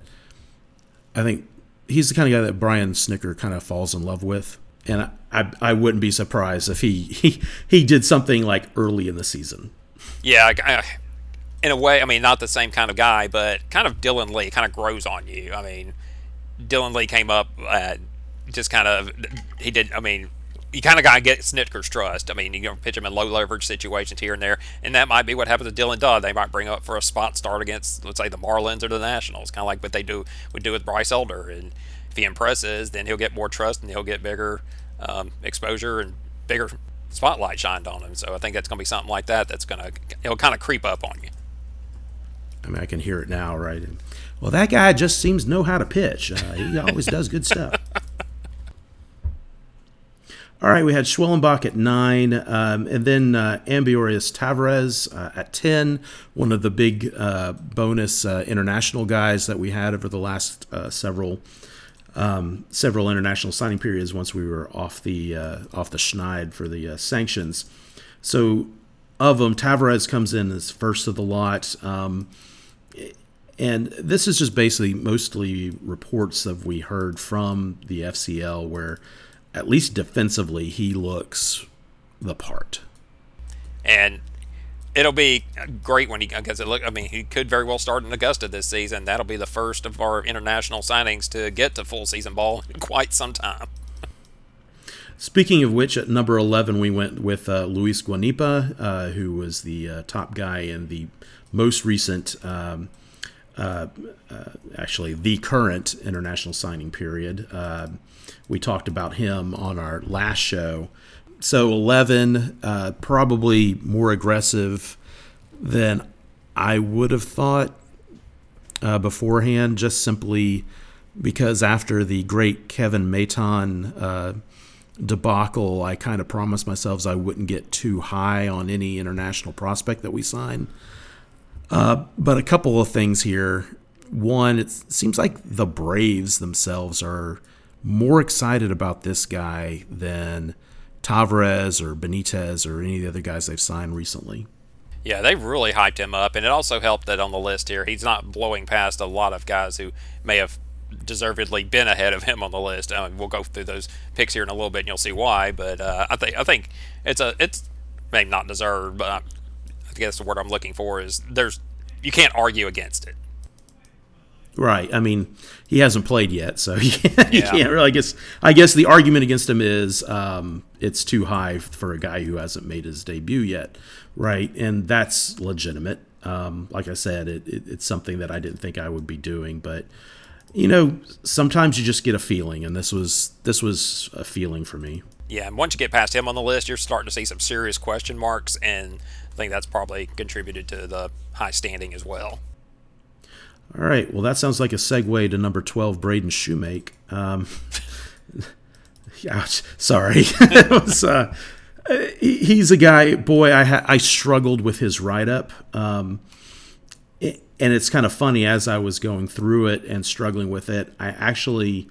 I think he's the kind of guy that Brian Snitker kind of falls in love with, and I, I, I wouldn't be surprised if he, he he did something like early in the season. Yeah, in a way, I mean, not the same kind of guy, but kind of Dylan Lee kind of grows on you. I mean, Dylan Lee came up, uh, just kind of, he did, I mean, you kind of got to get Snitker's trust. I mean, you know, pitch him in low leverage situations here and there, and that might be what happens to Dylan Dodd. They might bring up for a spot start against, let's say, the Marlins or the Nationals, kind of like what they do would do with Bryce Elder. And if he impresses, then he'll get more trust and he'll get bigger um, exposure and bigger spotlight shined on him. So I think that's going to be something like that. That's going to it'll kind of creep up on you. I mean, I can hear it now, right? well, that guy just seems to know how to pitch. Uh, he always does good stuff. All right, we had Schwellenbach at nine, um, and then uh, Ambiorix Tavarez uh, at ten. One of the big uh, bonus uh, international guys that we had over the last uh, several um, several international signing periods. Once we were off the uh, off the schneid for the sanctions, so of them, Tavarez comes in as first of the lot. Um, and this is just basically mostly reports that we heard from the FCL where, at least defensively, he looks the part. And it'll be great when he because it look. I mean, he could very well start in Augusta this season. That'll be the first of our international signings to get to full season ball in quite some time. Speaking of which, at number 11, we went with uh, Luis Guanipa, uh, who was the uh, top guy in the most recent um, uh, uh, actually the current international signing period. Uh, we talked about him on our last show. So 11, uh, probably more aggressive than I would have thought uh, beforehand, just simply because after the great Kevin Maitan debacle, I kind of promised myself I wouldn't get too high on any international prospect that we sign. Uh, but a couple of things here. One, it seems like the Braves themselves are more excited about this guy than Tavarez or Benitez or any of the other guys they've signed recently. Yeah, they've really hyped him up, and it also helped that on the list here, he's not blowing past a lot of guys who may have deservedly been ahead of him on the list. I mean, we'll go through those picks here in a little bit, and you'll see why. But uh, I think I think it's a it's maybe not deserved, but I guess the word I'm looking for is there's you can't argue against it. Right. I mean, he hasn't played yet, so he can't, Yeah. can't really. I guess. I guess the argument against him is um, it's too high for a guy who hasn't made his debut yet, right? And that's legitimate. Um, like I said, it, it, it's something that I didn't think I would be doing, but you know, sometimes you just get a feeling, and this was this was a feeling for me. Yeah, and once you get past him on the list, you're starting to see some serious question marks, and I think that's probably contributed to the high standing as well. All right. Well, that sounds like a segue to number 12, Braden Shoemake. Um, yeah, sorry. was, uh, he- he's a guy, boy, I, ha- I struggled with his write up. Um, it- and it's kind of funny as I was going through it and struggling with it, I actually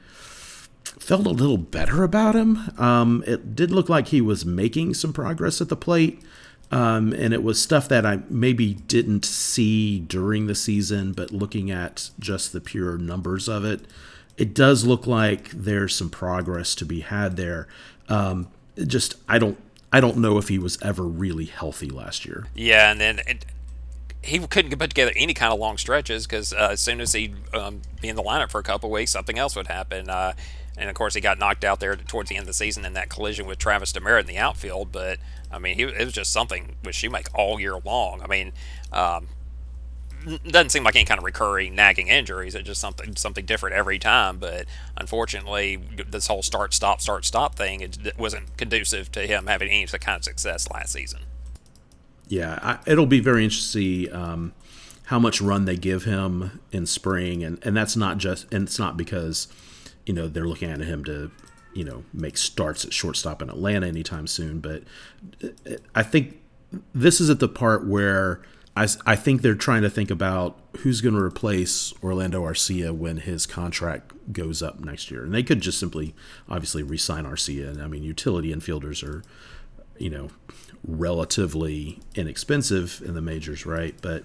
felt a little better about him. Um, it did look like he was making some progress at the plate. Um, and it was stuff that I maybe didn't see during the season, but looking at just the pure numbers of it, it does look like there's some progress to be had there. Um, just I don't I don't know if he was ever really healthy last year. Yeah, and then it, he couldn't put together any kind of long stretches because uh, as soon as he'd um, be in the lineup for a couple weeks, something else would happen. Uh, and of course, he got knocked out there towards the end of the season in that collision with Travis Demeritte in the outfield. But I mean, he, it was just something with Shoemake all year long. I mean, um, doesn't seem like any kind of recurring nagging injuries. It's just something something different every time. But unfortunately, this whole start stop start stop thing it, it wasn't conducive to him having any kind of success last season. Yeah, I, it'll be very interesting to see um, how much run they give him in spring, and and that's not just and it's not because you know they're looking at him to you know make starts at shortstop in Atlanta anytime soon, but I think this is at the part where I think they're trying to think about who's going to replace Orlando Arcia when his contract goes up next year, and they could just simply obviously re-sign Arcia, and I mean utility infielders are you know relatively inexpensive in the majors, right? But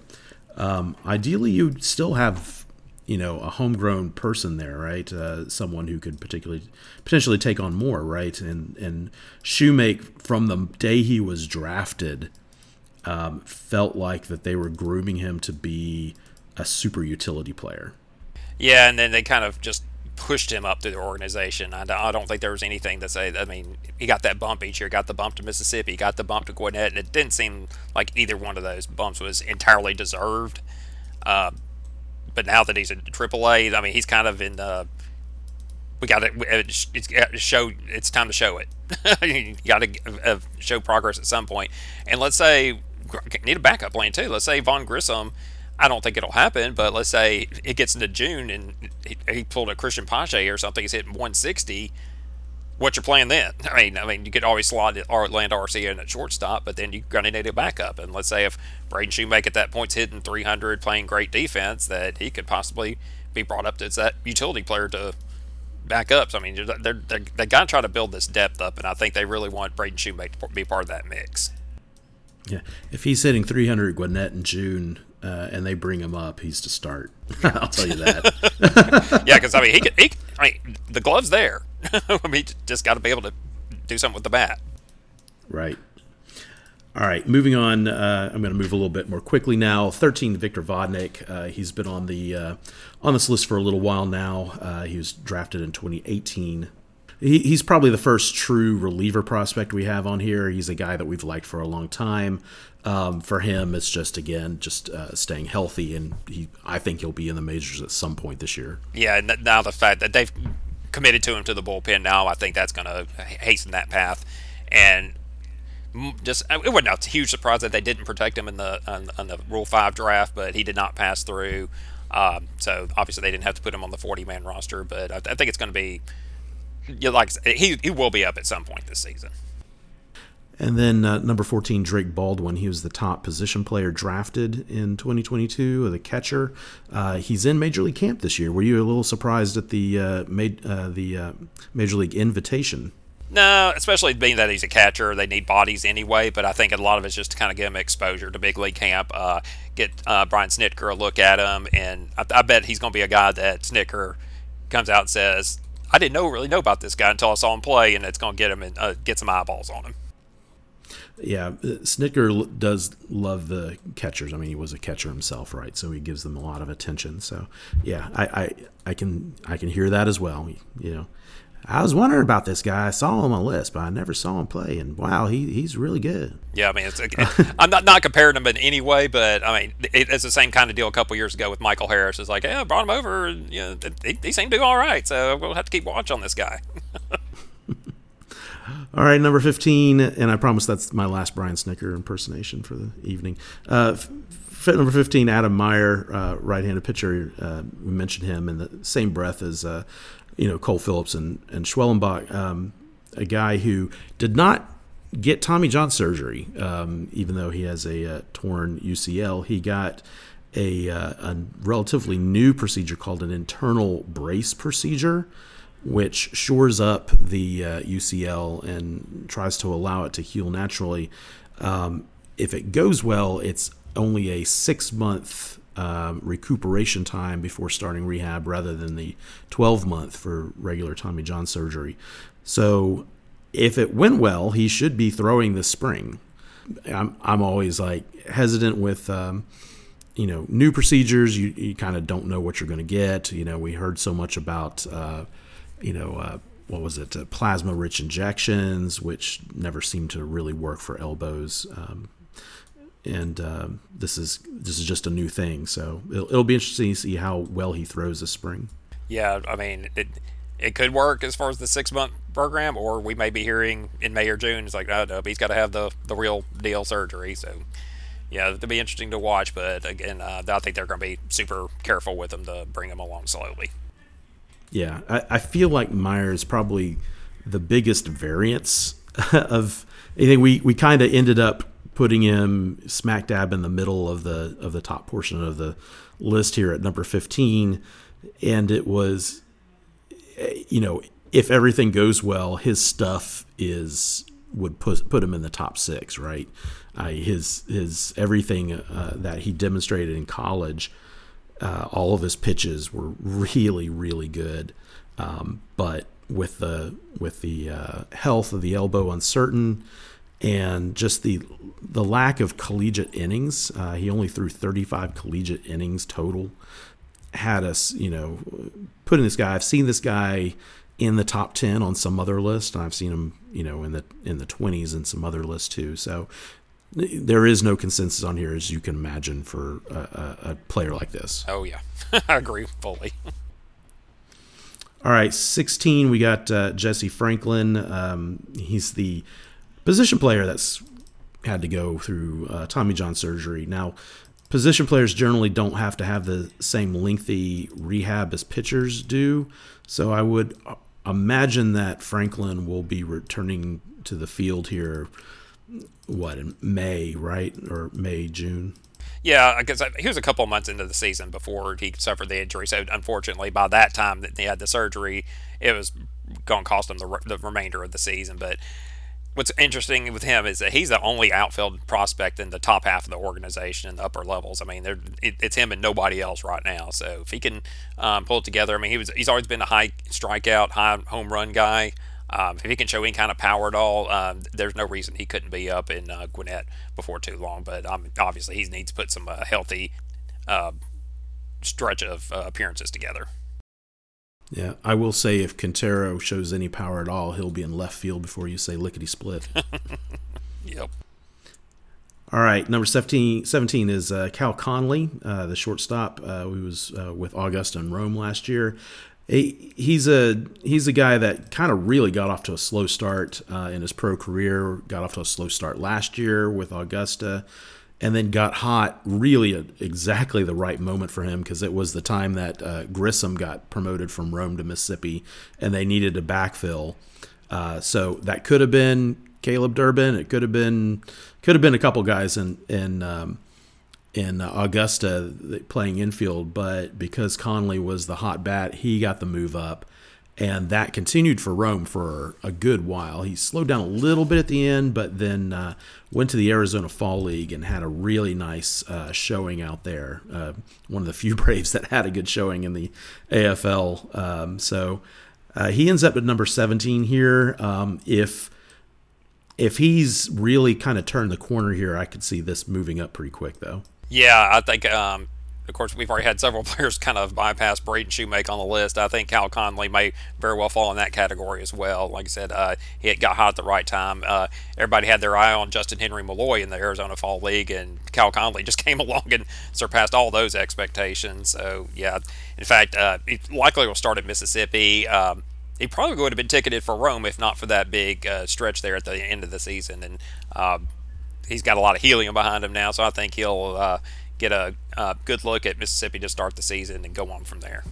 um, ideally, you'd still have you know a homegrown person there, right? Uh, someone who could particularly potentially take on more, right? And and Shoemake from the day he was drafted um, felt like that they were grooming him to be a super utility player. Yeah, and then they kind of just pushed him up through the organization. I, I don't think there was anything to say. I mean, he got that bump each year, got the bump to Mississippi, got the bump to Gwinnett, and it didn't seem like either one of those bumps was entirely deserved. Uh, but now that he's in AAA, I mean, he's kind of in the. We got to it's to show. It's time to show it. you got to uh, show progress at some point. And let's say need a backup plan too. Let's say Vaughn Grissom. I don't think it'll happen, but let's say it gets into June and he, he pulled a Cristian Pache or something. He's hitting 160. What's your plan then? I mean, I mean, you could always slot Orlando Arcia in at shortstop, but then you're going to need a backup. And let's say if Braden Shoemake at that point's hitting 300, playing great defense, that he could possibly be brought up as that utility player to back up. So I mean, they're, they're, they're, they got to try to build this depth up, and I think they really want Braden Shoemake to be part of that mix. Yeah, if he's hitting 300 at Gwinnett in June uh, and they bring him up, he's to start. I'll tell you that. yeah, because I mean, he could. He, I mean, the glove's there. I mean, just got to be able to do something with the bat. Right. All right, moving on. Uh, I'm going to move a little bit more quickly now. 13, Victor Vodnik. Uh, he's been on the uh, on this list for a little while now. Uh, he was drafted in 2018. He, he's probably the first true reliever prospect we have on here. He's a guy that we've liked for a long time. Um, for him, it's just again just uh, staying healthy, and he I think he'll be in the majors at some point this year. Yeah, and now the fact that they've committed to him to the bullpen now, I think that's going to hasten that path. And just it wasn't a huge surprise that they didn't protect him in the on, on the Rule Five draft, but he did not pass through. Um, so obviously they didn't have to put him on the 40 man roster, but I, I think it's going to be. Yeah, like he he will be up at some point this season. And then uh, number 14, Drake Baldwin. He was the top position player drafted in 2022, the catcher. Uh, he's in Major League Camp this year. Were you a little surprised at the uh, made, uh, the uh, Major League invitation? No, especially being that he's a catcher, they need bodies anyway. But I think a lot of it's just to kind of give him exposure to big league camp, uh, get uh, Brian Snitker a look at him, and I, I bet he's going to be a guy that Snitker comes out and says, "I didn't know really know about this guy until I saw him play," and it's going to get him and uh, get some eyeballs on him. Yeah, uh, Snitker does love the catchers. I mean, he was a catcher himself, right? So he gives them a lot of attention. So yeah, I, I, I can I can hear that as well. You know, I was wondering about this guy. I saw him on the list, but I never saw him play. And wow, he, he's really good. Yeah, I mean, I'm not not comparing him in any way, but I mean, it, it's the same kind of deal a couple years ago with Michael Harris. It's like, yeah, I brought him over, and you know, he, he seemed to do all right. So we'll have to keep watch on this guy. All right, number 15, and I promise that's my last Brian Snitker impersonation for the evening. Uh, f- number 15, Adam Maier, uh, right handed pitcher. Uh, we mentioned him in the same breath as, uh, you know, Cole Phillips and, and Schwellenbach, um, a guy who did not get Tommy John surgery, um, even though he has a uh, torn UCL. He got a, uh, a relatively new procedure called an internal brace procedure which shores up the uh, UCL and tries to allow it to heal naturally. Um, if it goes well, it's only a six month um, recuperation time before starting rehab rather than the 12 month for regular Tommy John surgery. So if it went well, he should be throwing this spring. I'm, I'm always like hesitant with. Um, you know, new procedures, you, you kind of don't know what you're going to get. You know, we heard so much about uh, you know, uh, what was it, uh, plasma rich injections, which never seemed to really work for elbows. Um, and uh, this is this is just a new thing, so it'll, it'll be interesting to see how well he throws this spring. Yeah, I mean, it it could work as far as the six month program, or we may be hearing in May or June. It's like, oh no, he's got to have the the real deal surgery. So, yeah, it'll be interesting to watch. But again, uh, I think they're going to be super careful with him to bring him along slowly. Yeah, I, I feel like Maier is probably the biggest variance of anything. We we kind of ended up putting him smack dab in the middle of the of the top portion of the list here at number 15 and it was you know if everything goes well his stuff is would put put him in the top 6 right uh, his his everything uh, that he demonstrated in college uh, all of his pitches were really, really good. Um, but with the with the uh, health of the elbow uncertain, and just the the lack of collegiate innings, uh, he only threw 35 collegiate innings total. Had us, you know, putting this guy. I've seen this guy in the top 10 on some other list, and I've seen him, you know, in the in the 20s in some other lists too. So there is no consensus on here, as you can imagine, for a, a, a player like this. Oh yeah, I agree fully. All right, 16, we got uh, Jesse Franklin. Um, he's the position player that's had to go through uh, Tommy John surgery. Now, position players generally don't have to have the same lengthy rehab as pitchers do. So I would imagine that Franklin will be returning to the field here what in May, right, or May June. Yeah, because he was a couple months into the season before he suffered the injury. So unfortunately, by that time that he had the surgery, it was going to cost him the, the remainder of the season. But what's interesting with him is that he's the only outfield prospect in the top half of the organization in the upper levels. I mean, it, it's him and nobody else right now. So if he can um, pull it together, I mean, he was he's always been a high strikeout, high home run guy. Um, if he can show any kind of power at all, um, there's no reason he couldn't be up in uh, Gwinnett before too long. But um, obviously, he needs to put some uh, healthy uh, stretch of uh, appearances together. Yeah, I will say if Quintero shows any power at all, he'll be in left field before you say lickety split. yep. All right, number 17, 17 is uh, Cal Conley, uh, the shortstop uh, who was uh, with Augusta and Rome last year. He, he's a he's a guy that kind of really got off to a slow start uh, in his pro career. Got off to a slow start last year with Augusta, and then got hot really at exactly the right moment for him because it was the time that uh, Grissom got promoted from Rome to Mississippi, and they needed a backfill. Uh, so that could have been Caleb Durbin. It could have been could have been a couple guys in in um, in Augusta playing infield, but because Conley was the hot bat, he got the move up. And that continued for Rome for a good while. He slowed down a little bit at the end, but then uh, went to the Arizona Fall League and had a really nice uh, showing out there. Uh, one of the few Braves that had a good showing in the AFL. Um, so uh, he ends up at number 17 here. Um, if if he's really kind of turned the corner here, I could see this moving up pretty quick, though. Yeah, I think. Um, of course, we've already had several players kind of bypass Braden Shoemake on the list. I think Cal Conley may very well fall in that category as well. Like I said, uh, he got hot at the right time. Uh, everybody had their eye on Justyn-Henry Malloy in the Arizona Fall League, and Cal Conley just came along and surpassed all those expectations. So, yeah, in fact, uh, he likely will start at Mississippi. Um, he probably would have been ticketed for Rome if not for that big uh, stretch there at the end of the season. And um, he's got a lot of helium behind him now, so I think he'll uh, get a, a, good look at Mississippi to start the season and go on from there.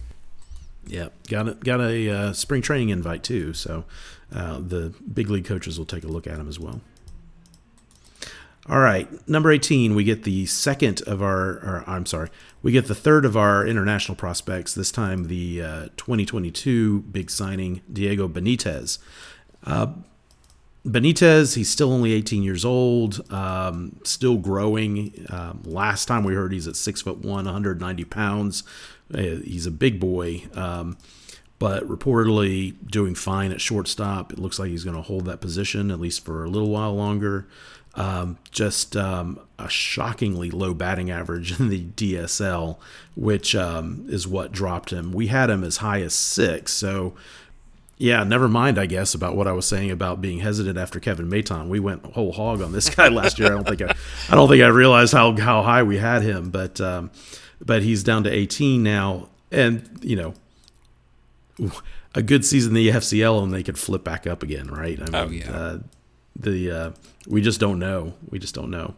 Yeah, got a, got a uh, spring training invite too, so uh, the big league coaches will take a look at him as well. All right, number 18, we get the second of our, or I'm sorry, we get the third of our international prospects, this time the uh, 2022 big signing, Diego Benitez. Uh, Benitez, he's still only 18 years old, um, still growing. Um, last time we heard he's at six foot one, 190 pounds. Uh, he's a big boy, um, but reportedly doing fine at shortstop. It looks like he's going to hold that position at least for a little while longer. Um, just um, a shockingly low batting average in the DSL, which um, is what dropped him. We had him as high as six, so yeah, never mind. I guess about what I was saying about being hesitant after Kevin Maitan. We went whole hog on this guy last year. I don't think I, I don't think I realized how how high we had him, but um, but he's down to 18 now, and you know a good season in the FCL and they could flip back up again, right? I oh, mean, oh yeah. Uh, the uh, we just don't know. We just don't know.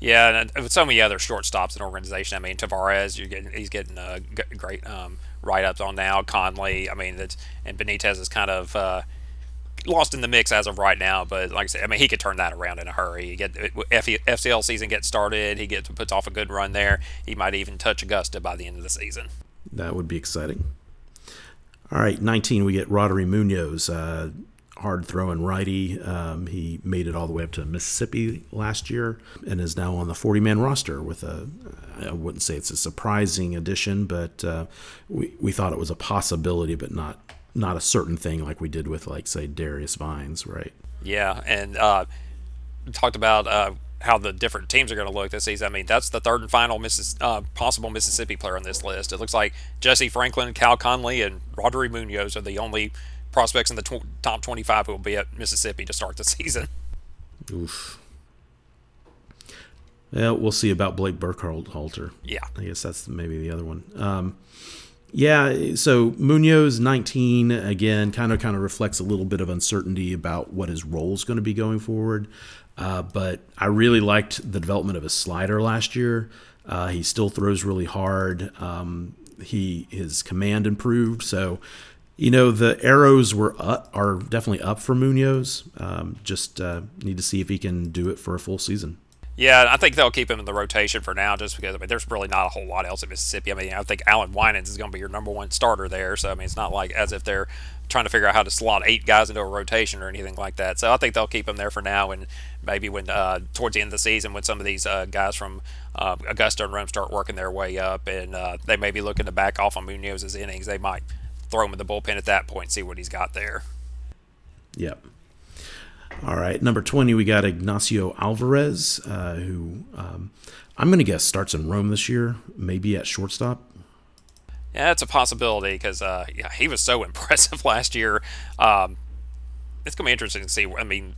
Yeah, and with so many other shortstops in organization, I mean Tavarez, you're getting he's getting a great um, write ups on now. Conley, I mean, that's, and Benitez is kind of uh, lost in the mix as of right now. But like I said, I mean, he could turn that around in a hurry. get FCL season gets started, he gets puts off a good run there. He might even touch Augusta by the end of the season. That would be exciting. All right, 19, we get Roddery Munoz. Uh, hard throwing righty. Um, he made it all the way up to Mississippi last year and is now on the 40 man roster with a, I wouldn't say it's a surprising addition, but uh, we, we thought it was a possibility, but not not a certain thing like we did with, like, say, Darius Vines, right? Yeah. And uh, talked about uh, how the different teams are going to look this season. I mean, that's the third and final Missis- uh, possible Mississippi player on this list. It looks like Jesse Franklin, Cal Conley, and Roddery Munoz are the only prospects in the tw- top 25 who will be at Mississippi to start the season. Oof. Yeah, we'll see about Blake Burkhalter. Yeah. I guess that's maybe the other one. Um, yeah, so Munoz 19 again kind of kind of reflects a little bit of uncertainty about what his role is going to be going forward. Uh, but I really liked the development of his slider last year. Uh, he still throws really hard. Um, he his command improved, so you know the arrows were up, are definitely up for Munoz. Um, just uh, need to see if he can do it for a full season. Yeah, I think they'll keep him in the rotation for now, just because I mean, there's really not a whole lot else at Mississippi. I mean, I think Allan Winans is going to be your number one starter there. So I mean, it's not like as if they're trying to figure out how to slot eight guys into a rotation or anything like that. So I think they'll keep him there for now, and maybe when uh, towards the end of the season, when some of these uh, guys from uh, Augusta and Rome start working their way up, and uh, they may be looking to back off on Munoz's innings, they might throw him in the bullpen at that point, see what he's got there. Yep. All right, number 20, we got Ignacio Alvarez, uh, who um, I'm going to guess starts in Rome this year, maybe at shortstop. Yeah, it's a possibility because uh, yeah, he was so impressive last year. Um, it's going to be interesting to see. I mean,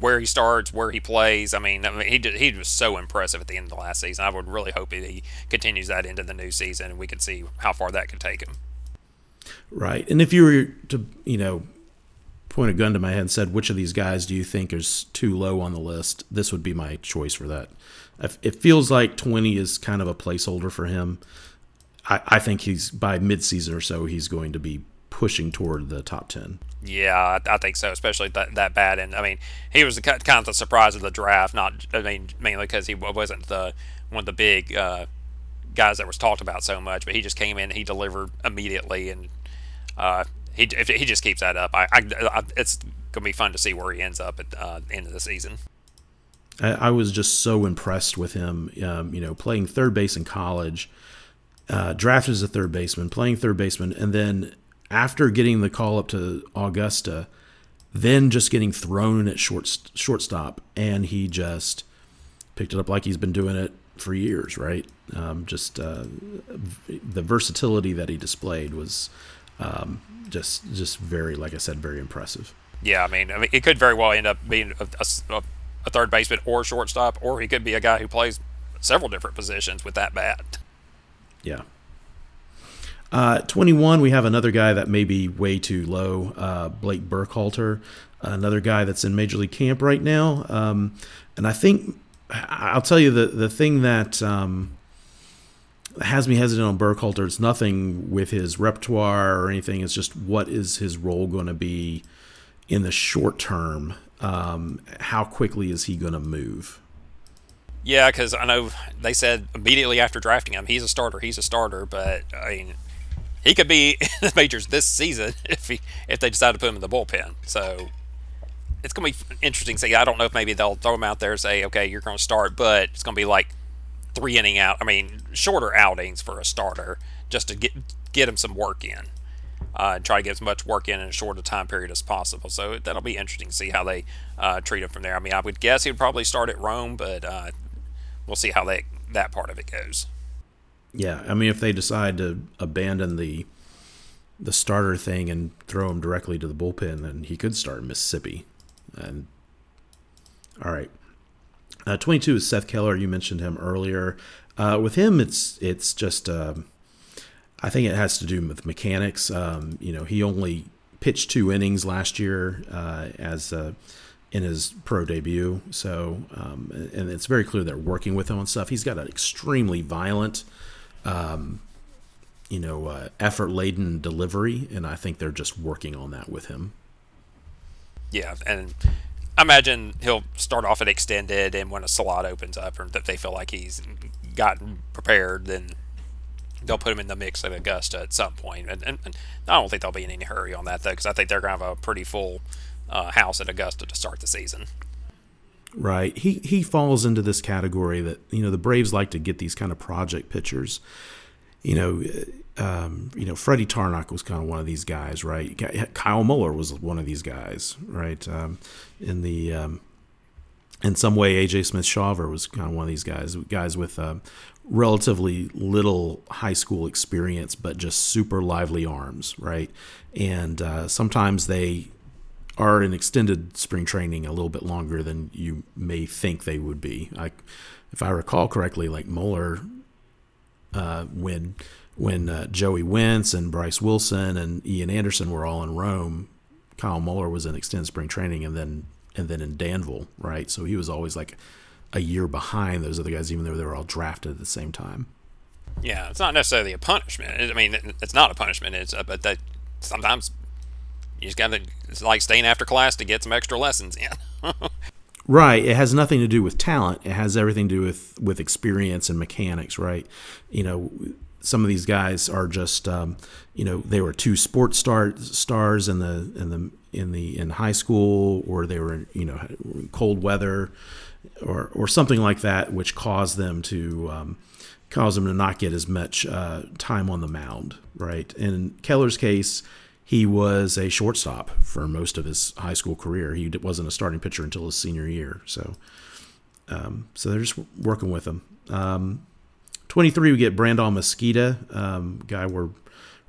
where he starts, where he plays. I mean, I mean, he did, he was so impressive at the end of the last season. I would really hope that he continues that into the new season, and we can see how far that could take him. Right, and if you were to, you know, point a gun to my head and said, which of these guys do you think is too low on the list? This would be my choice for that. It feels like 20 is kind of a placeholder for him. I, I think he's by midseason or so, he's going to be pushing toward the top 10. Yeah, I, think so, especially that, that bad. And I mean, he was the, kind of the surprise of the draft, not, I mean, mainly because he wasn't the one of the big uh, guys that was talked about so much, but he just came in, he delivered immediately, and uh, he if he just keeps that up, I, I, I it's gonna be fun to see where he ends up at uh, the end of the season. I, was just so impressed with him. Um, you know, playing third base in college, uh, drafted as a third baseman, playing third baseman, and then after getting the call up to Augusta, then just getting thrown at short shortstop, and he just picked it up like he's been doing it for years, right? Um, just uh, the versatility that he displayed was um, just just very, like I said, very impressive. Yeah, I mean, I mean, it could very well end up being a, a, a third baseman or shortstop, or he could be a guy who plays several different positions with that bat. Yeah. Uh, 21, we have another guy that may be way too low, uh, Blake Burkhalter, another guy that's in Major League Camp right now. Um, and I think, I'll tell you, the, the thing that um, has me hesitant on Burkhalter, it's nothing with his repertoire or anything. It's just what is his role going to be in the short term? Um, how quickly is he going to move? Yeah, because I know they said immediately after drafting him, he's a starter. He's a starter, but I mean, he could be in the majors this season if he if they decide to put him in the bullpen. So it's going to be interesting. See, I don't know if maybe they'll throw him out there and say, okay, you're going to start, but it's going to be like three inning out. I mean, shorter outings for a starter just to get get him some work in. Uh, and try to get as much work in in as short a time period as possible. So that'll be interesting to see how they uh, treat him from there. I mean, I would guess he would probably start at Rome, but uh, we'll see how that that part of it goes. Yeah, I mean, if they decide to abandon the the starter thing and throw him directly to the bullpen, then he could start in Mississippi. And all right, uh, twenty two is Seth Keller. You mentioned him earlier. Uh, with him, it's it's just uh, I think it has to do with mechanics. Um, you know, he only pitched two innings last year uh, as uh, in his pro debut. So, um, and it's very clear they're working with him on stuff. He's got an extremely violent um, you know, uh, effort laden delivery, and I think they're just working on that with him. Yeah, and I imagine he'll start off at extended, and when a slot opens up, or if they feel like he's gotten prepared, then they'll put him in the mix at Augusta at some point. And, and, and I don't think they'll be in any hurry on that though, because I think they're going to have a pretty full uh, house at Augusta to start the season. Right. He he falls into this category that you know the Braves like to get these kind of project pitchers. You know, um, you know Freddie Tarnok was kind of one of these guys, right? Kyle Muller was one of these guys, right? Um, in the um, in some way, AJ Smith Shawver was kind of one of these guys, guys with uh, relatively little high school experience, but just super lively arms, right? And uh, sometimes they are in extended spring training a little bit longer than you may think they would be. I, if I recall correctly, like Muller, uh, when when uh, Joey Wentz and Bryce Wilson and Ian Anderson were all in Rome, Kyle Muller was in extended spring training and then and then in Danville, right? So he was always like a year behind those other guys, even though they were all drafted at the same time. Yeah, it's not necessarily a punishment. I mean, it's not a punishment. It's uh, but that sometimes you just got to, it's like staying after class to get some extra lessons in. right. It has nothing to do with talent. It has everything to do with, with experience and mechanics, right? You know, some of these guys are just, um, you know, they were two sports star, stars in the, in the, in the, in high school, or they were, you know, cold weather or, or something like that, which caused them to, um, cause them to not get as much uh, time on the mound, right? In Keller's case, he was a shortstop for most of his high school career. He wasn't a starting pitcher until his senior year. So, um, so they're just working with him. Um, 23, we get Brandon Mezquita, um, guy we're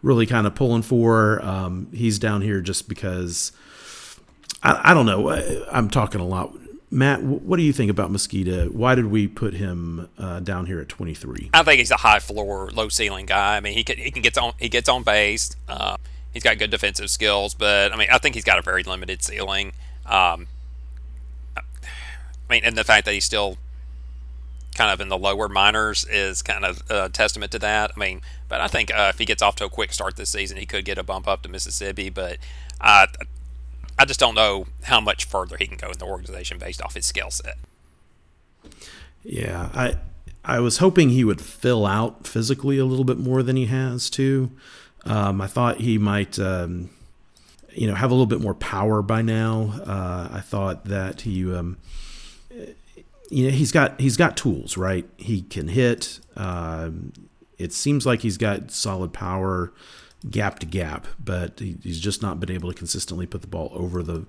really kind of pulling for. Um, he's down here just because I, I, don't know. I'm talking a lot. Matt, what do you think about Mezquita? Why did we put him uh, down here at 23? I think he's a high floor, low ceiling guy. I mean, he can he can get on he gets on base. Uh, He's got good defensive skills, but I mean, I think he's got a very limited ceiling. Um, I mean, and the fact that he's still kind of in the lower minors is kind of a testament to that. I mean, but I think uh, if he gets off to a quick start this season, he could get a bump up to Mississippi. But I, I just don't know how much further he can go in the organization based off his skill set. Yeah, I I was hoping he would fill out physically a little bit more than he has too. Um, I thought he might, um, you know, have a little bit more power by now. Uh, I thought that he, um, you know, he's got he's got tools, right? He can hit. Uh, it seems like he's got solid power, gap to gap, but he, he's just not been able to consistently put the ball over the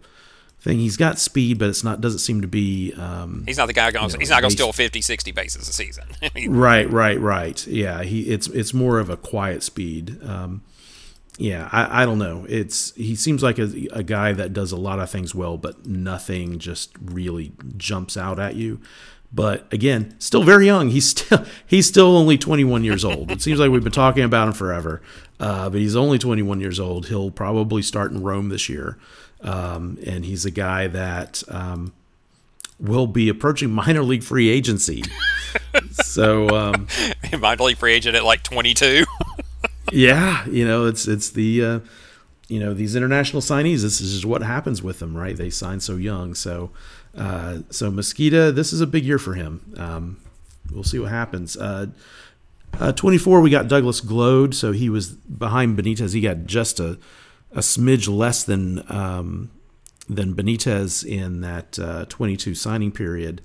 thing. He's got speed, but it's not doesn't seem to be. Um, he's not the guy going. You know, he's not going to steal 50, 60 bases a season. right, right, right. Yeah, he it's it's more of a quiet speed. Um, yeah, I, I don't know. It's he seems like a, a guy that does a lot of things well, but nothing just really jumps out at you. But again, still very young. He's still he's still only 21 years old. It seems like we've been talking about him forever, uh, but he's only 21 years old. He'll probably start in Rome this year, um, and he's a guy that um, will be approaching minor league free agency. so um, minor league free agent at like 22. Yeah, you know it's it's the uh, you know these international signees. This is what happens with them, right? They sign so young, so. Uh, so Mezquita, this is a big year for him. Um, we'll see what happens. Uh, uh, 24, we got Douglas Glod, so he was behind Benitez. He got just a, a smidge less than um, than Benitez in that uh, 22 signing period.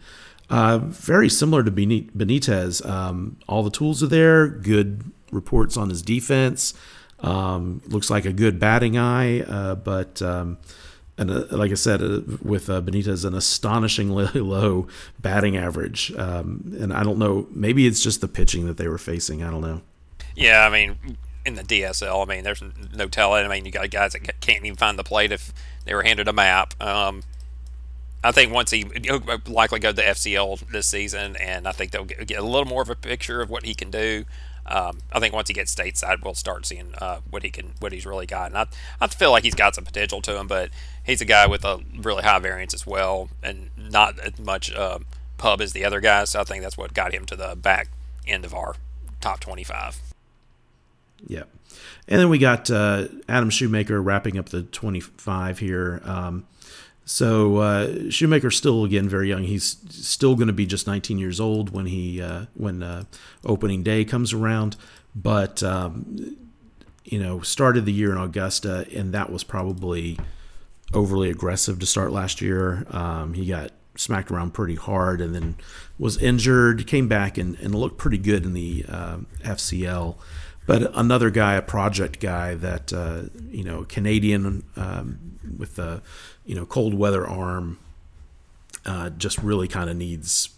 Uh, very similar to Benitez. Um, all the tools are there. Good reports on his defense. Um, looks like a good batting eye, uh, but um, and uh, like I said, uh, with uh, Benitez, an astonishingly low batting average. Um, and I don't know, maybe it's just the pitching that they were facing. I don't know. Yeah, I mean, in the DSL, I mean, there's no telling. I mean, you got guys that can't even find the plate if they were handed a map. Um, I think once he he'll likely go to the FCL this season, and I think they'll get a little more of a picture of what he can do. Um, I think once he gets stateside, we'll start seeing uh, what he can, what he's really got. And I, I feel like he's got some potential to him, but he's a guy with a really high variance as well, and not as much uh, pub as the other guys. So I think that's what got him to the back end of our top 25. Yep. And then we got uh, Adam Shoemaker wrapping up the 25 here. Um, so uh, Shoemaker's still again very young. He's still going to be just 19 years old when he uh, when uh, opening day comes around. But um, you know, started the year in Augusta, and that was probably overly aggressive to start last year. Um, he got smacked around pretty hard and then was injured, came back and, and looked pretty good in the uh, FCL. But another guy, a project guy that, uh, you know, Canadian um, with the, you know, cold weather arm, uh, just really kind of needs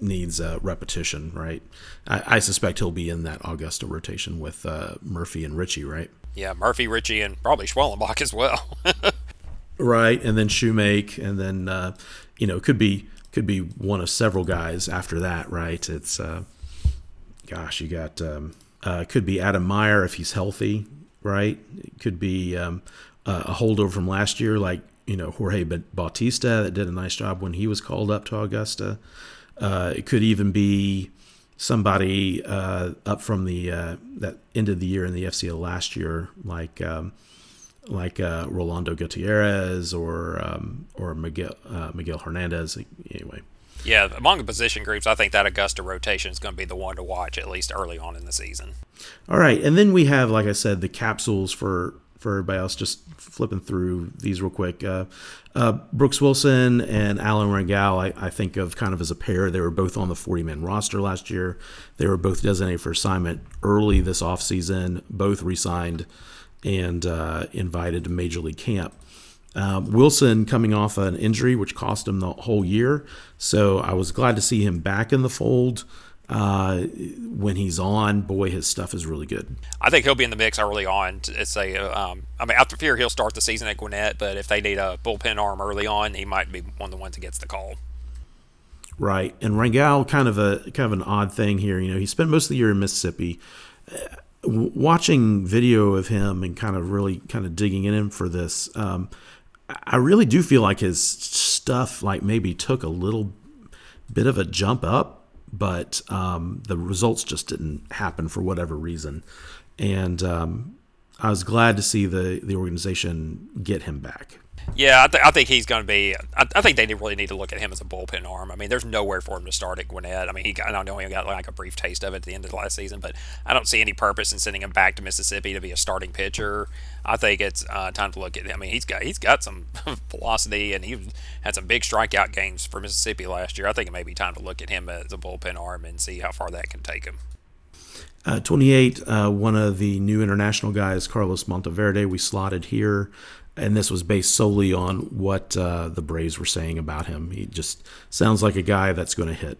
needs uh, repetition, right? I, I, suspect he'll be in that Augusta rotation with uh, Murphy and Ritchie, right? Yeah, Murphy, Ritchie, and probably Schwellenbach as well. right? And then Shoemake, and then uh, you know could be could be one of several guys after that, right? It's uh, gosh, you got um, uh, could be Adam Maier if he's healthy, right? It could be um, a holdover from last year, like you know Jorge Bautista that did a nice job when he was called up to Augusta. Uh, it could even be somebody uh, up from the uh, that ended the year in the FCL last year, like um, like uh, Rolando Gutierrez or um, or Miguel uh, Miguel Hernandez. Anyway. Yeah, among the position groups, I think that Augusta rotation is going to be the one to watch at least early on in the season. All right, and then we have, like I said, the capsules for for everybody else. Just flipping through these real quick. Uh, uh, Brooks Wilson and Alan Rangel, I, I, think of kind of as a pair. They were both on the 40 man roster last year. They were both designated for assignment early this offseason, both re signed and uh, invited to Major League Camp. Uh, Wilson coming off an injury, which cost him the whole year. So I was glad to see him back in the fold. Uh, when he's on, boy, his stuff is really good. I think he'll be in the mix early on. It's a, um, I mean, after fear, he'll start the season at Gwinnett, but if they need a bullpen arm early on, he might be one of the ones that gets the call. Right, and Rangel, kind of a kind of an odd thing here. You know, he spent most of the year in Mississippi watching video of him and kind of really kind of digging in him for this, um, I really do feel like his stuff like maybe took a little bit of a jump up, but um, the results just didn't happen for whatever reason. And um, I was glad to see the the organization get him back. Yeah, I, th- I think he's going to be. I, I, think they really need to look at him as a bullpen arm. I mean, there's nowhere for him to start at Gwinnett. I mean, he I know he got like a brief taste of it at the end of the last season, but I don't see any purpose in sending him back to Mississippi to be a starting pitcher. I think it's uh, time to look at. I mean, he's got he's got some velocity, and he had some big strikeout games for Mississippi last year. I think it may be time to look at him as a bullpen arm and see how far that can take him. Uh, 28, uh, one of the new international guys, Carlos Monteverde, we slotted here. And this was based solely on what uh, the Braves were saying about him. He just sounds like a guy that's going to hit.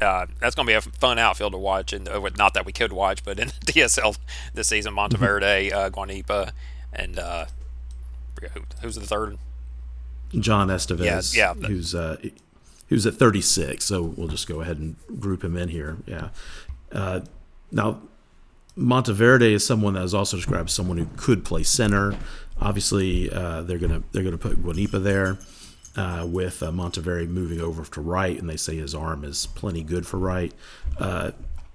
Uh, that's going to be a fun outfield to watch, and uh, not that we could watch, but in DSL this season, Monteverde, uh, Guanipa, and uh, who, who's the third? John Estevez, yeah, yeah. who's uh, who's at 36. So we'll just go ahead and group him in here. Yeah. Uh, now, Monteverde is someone that is also described as someone who could play center. Obviously, uh, they're gonna they're gonna put Guanipa there uh, with uh, Monteverde moving over to right, and they say his arm is plenty good for right. Uh,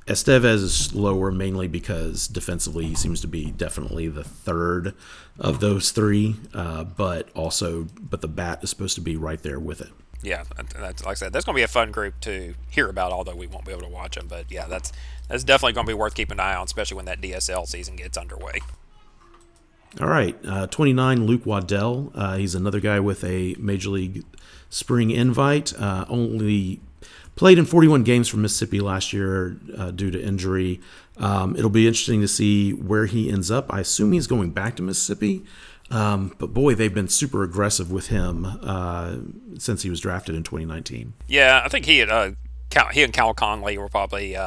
Estevez is slower mainly because defensively he seems to be definitely the third of those three, uh, but also but the bat is supposed to be right there with it yeah, that's like I said, that's going to be a fun group to hear about. Although we won't be able to watch them, but yeah, that's that's definitely going to be worth keeping an eye on, especially when that DSL season gets underway. All right, uh, 29, Luke Waddell. Uh, he's another guy with a Major League Spring invite. Uh, only played in 41 games for Mississippi last year uh, due to injury. Um, it'll be interesting to see where he ends up. I assume he's going back to Mississippi. Um, but boy, they've been super aggressive with him uh, since he was drafted in 2019. Yeah, I think he had, uh, he and Cal Conley will probably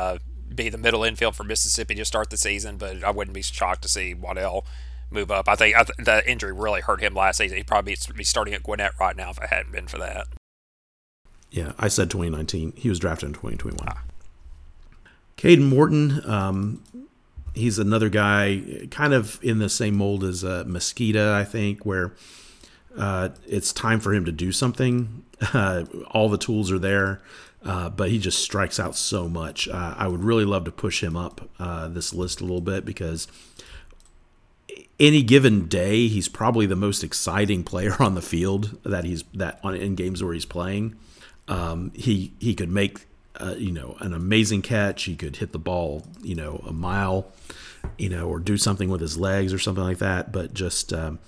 be the middle infield for Mississippi to start the season. But I wouldn't be shocked to see Waddell move up. I think, I th- the injury really hurt him last season. He'd probably be starting at Gwinnett right now if it hadn't been for that. Yeah, I said 2019. He was drafted in 2021. Ah. Kadon Morton, um, he's another guy kind of in the same mold as uh, Mezquita, I think, where uh, it's time for him to do something. Uh, all the tools are there, uh, but he just strikes out so much. Uh, I would really love to push him up uh, this list a little bit because any given day, he's probably the most exciting player on the field that he's that on in games where he's playing. Um, he he could make uh, you know, an amazing catch. He could hit the ball, you know, a mile, you know, or do something with his legs or something like that. But just um,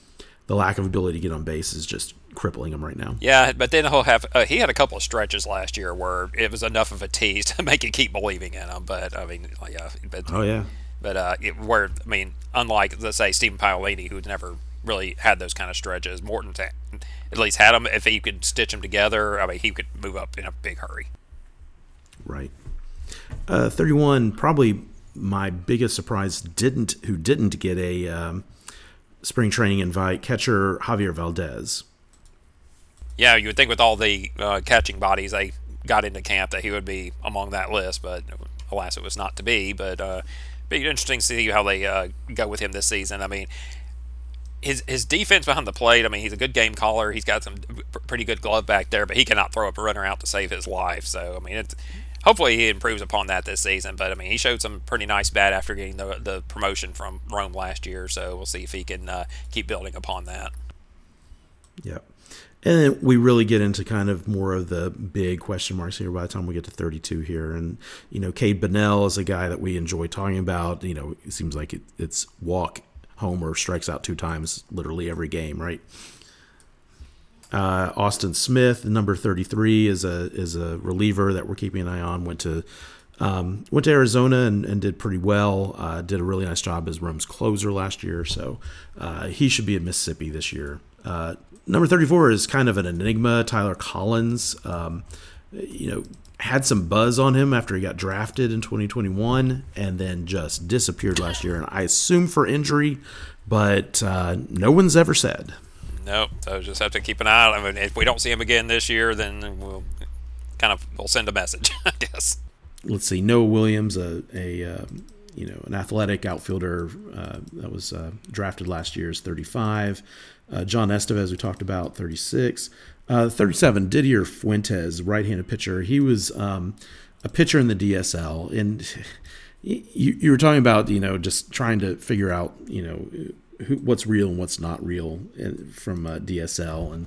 the lack of ability to get on base is just crippling him right now. Yeah, but then he'll have uh, he had a couple of stretches last year where it was enough of a tease to make you keep believing in him. But I mean, yeah, but, oh yeah, but uh, it, where I mean, unlike let's say Stephen Paolini, who's never really had those kind of stretches, Morton at least had them. If he could stitch them together, I mean, he could move up in a big hurry. Right. Uh, 31, probably my biggest surprise didn't who didn't get a um, spring training invite catcher Javier Valdez. Yeah, you would think with all the uh, catching bodies they got into camp that he would be among that list, but alas, it was not to be. But uh, be interesting to see how they uh, go with him this season. I mean, his his defense behind the plate. I mean, he's a good game caller. He's got some pretty good glove back there, but he cannot throw up a runner out to save his life. So I mean, it's hopefully he improves upon that this season. But I mean, he showed some pretty nice bat after getting the the promotion from Rome last year. So we'll see if he can uh, keep building upon that. Yep. And then we really get into kind of more of the big question marks here by the time we get to 32 here. And, you know, Cade Bunnell is a guy that we enjoy talking about. You know, it seems like it, it's walk, homer, strikes out two times literally every game, right? Uh, Austin Smith, number 33, is a is a reliever that we're keeping an eye on. Went to um, went to Arizona and, and did pretty well. Uh, did a really nice job as Rome's closer last year, so uh, he should be in Mississippi this year. Number 34 is kind of an enigma. Tyler Collins, um, you know, had some buzz on him after he got drafted in 2021, and then just disappeared last year. And I assume for injury, but uh, no one's ever said. Nope. So just have to keep an eye on him. If we don't see him again this year, then we'll kind of we'll send a message, I guess. Let's see. Noah Williams, a, a uh, you know an athletic outfielder uh, that was uh, drafted last year, is 35. Uh, John Estevez, we talked about, 36. Uh, 37. Didier Fuentes, right-handed pitcher. He was um, a pitcher in the DSL, and you, you were talking about you know just trying to figure out you know who, what's real and what's not real from uh, DSL. And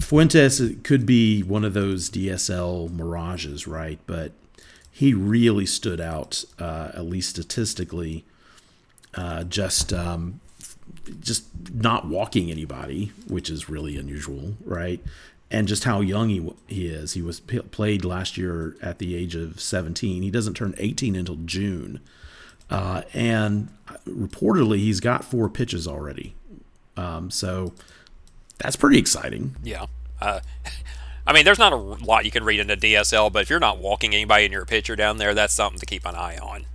Fuentes could be one of those DSL mirages, right? But he really stood out, uh, at least statistically, uh, just um, just not walking anybody, which is really unusual, right? and just how young he he is. He was p- played last year at the age of 17. He doesn't turn 18 until June, uh, and reportedly he's got four pitches already. Um, so that's pretty exciting. Yeah. Uh, I mean, there's not a lot you can read into DSL, but if you're not walking anybody in your pitcher down there, that's something to keep an eye on.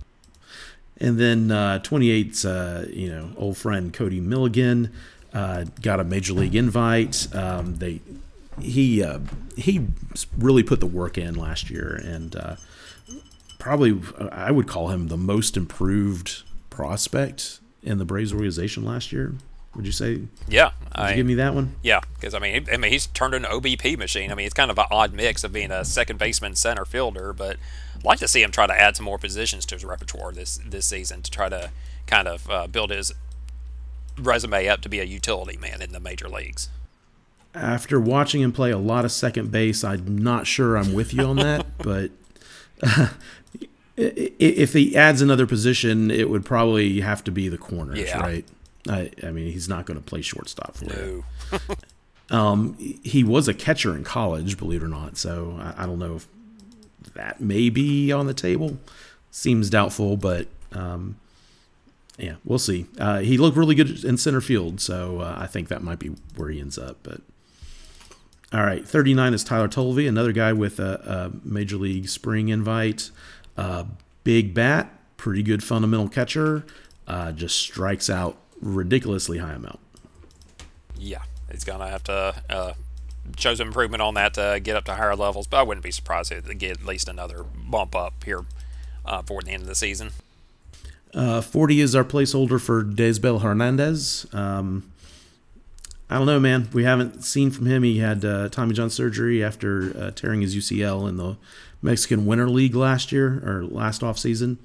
And then uh, 28's, uh, you know, old friend Cody Milligan uh, got a major league invite. Um, they he uh, he really put the work in last year, and uh, probably I would call him the most improved prospect in the Braves organization last year. Would you say? Yeah, Would you give me that one. Yeah, because I mean, I mean, he's turned into an OBP machine. I mean, it's kind of an odd mix of being a second baseman, center fielder, but I'd like to see him try to add some more positions to his repertoire this this season to try to kind of uh, build his resume up to be a utility man in the major leagues. After watching him play a lot of second base, I'm not sure I'm with you on that, but. Uh, if he adds another position, it would probably have to be the corners, Yeah. right? I, I mean, he's not going to play shortstop for you. No. Um, he was a catcher in college, believe it or not. So I, I don't know if that may be on the table. Seems doubtful, but um, yeah, we'll see. Uh, he looked really good in center field, so uh, I think that might be where he ends up. But all right, 39 is Tyler Tolve, another guy with a, a major league spring invite. Uh, big bat, pretty good fundamental catcher. Uh, just strikes out ridiculously high amount. Yeah, he's gonna have to uh, show some improvement on that to get up to higher levels. But I wouldn't be surprised if they get at least another bump up here uh, for the end of the season. Uh, 40 is our placeholder for Desbel Hernandez. Um, I don't know, man. We haven't seen from him. He had uh, Tommy John surgery after uh, tearing his UCL in the Mexican Winter League last year or last off season.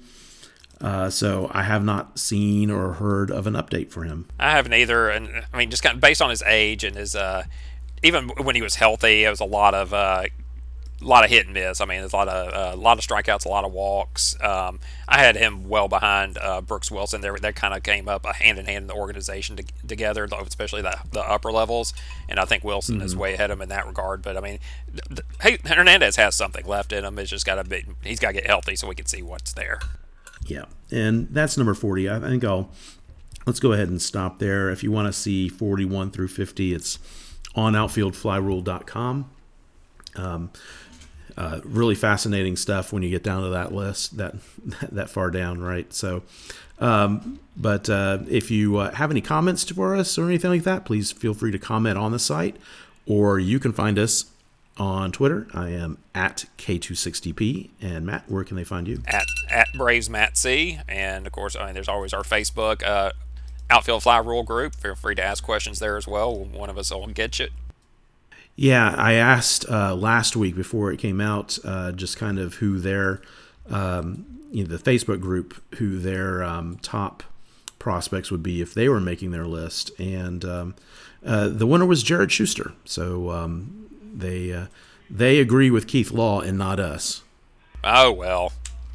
Uh, so I have not seen or heard of an update for him. I haven't either, and I mean, just kind of based on his age and his, uh, even when he was healthy, it was a lot of, uh, a lot of hit and miss. I mean, there's a lot of, uh, a lot of strikeouts, a lot of walks. Um, I had him well behind uh, Brooks Wilson. They, they kind of came up a hand in hand in the organization to, together, especially the, the upper levels. And I think Wilson is way ahead of him in that regard. But I mean, th- th- hey, Hernandez has something left in him. It's just got to be, he's got to get healthy so we can see what's there. Yeah, and that's number 40. I think I'll let's go ahead and stop there. If you want to see 41 through 50, it's on outfieldflyrule.com. Um, uh, really fascinating stuff when you get down to that list, that that far down, right? So, um, but uh, if you uh, have any comments for us or anything like that, please feel free to comment on the site, or you can find us on Twitter. I am at K260p. And Matt, where can they find you? at at Braves Matt C. And of course, I mean, there's always our Facebook uh, outfield fly rule group. Feel free to ask questions there as well. One of us will get you. Yeah, I asked uh, last week before it came out, uh, just kind of who their, um, you know, the Facebook group, who their um, top prospects would be if they were making their list, and um, uh, the winner was Jared Schuster. So um, they uh, they agree with Keith Law and not us. Oh well,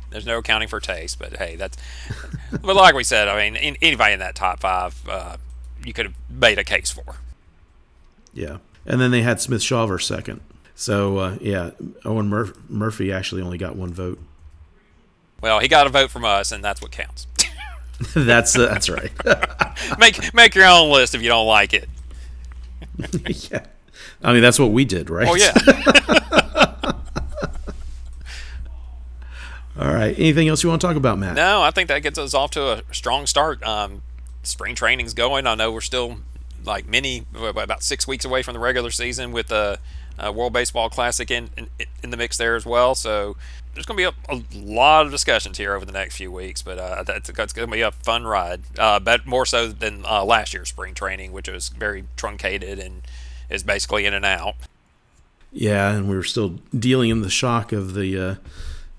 there's no accounting for taste, but hey, that's. but like we said, I mean, in, anybody in that top five, uh, you could have made a case for. Yeah, and then they had Smith Shawver second. So uh, yeah, Owen Mur- Murphy actually only got one vote. Well, he got a vote from us, and that's what counts. that's uh, that's right. make make your own list if you don't like it. yeah, I mean that's what we did, right? Oh yeah. All right. Anything else you want to talk about, Matt? No, I think that gets us off to a strong start. Um, spring training's going. I know we're still like many about six weeks away from the regular season with the uh, World Baseball Classic in, in in the mix there as well. So there's going to be a, a lot of discussions here over the next few weeks, but uh, that's, that's going to be a fun ride. Uh, but more so than uh, last year's spring training, which was very truncated and is basically in and out. Yeah, and we were still dealing in the shock of the uh,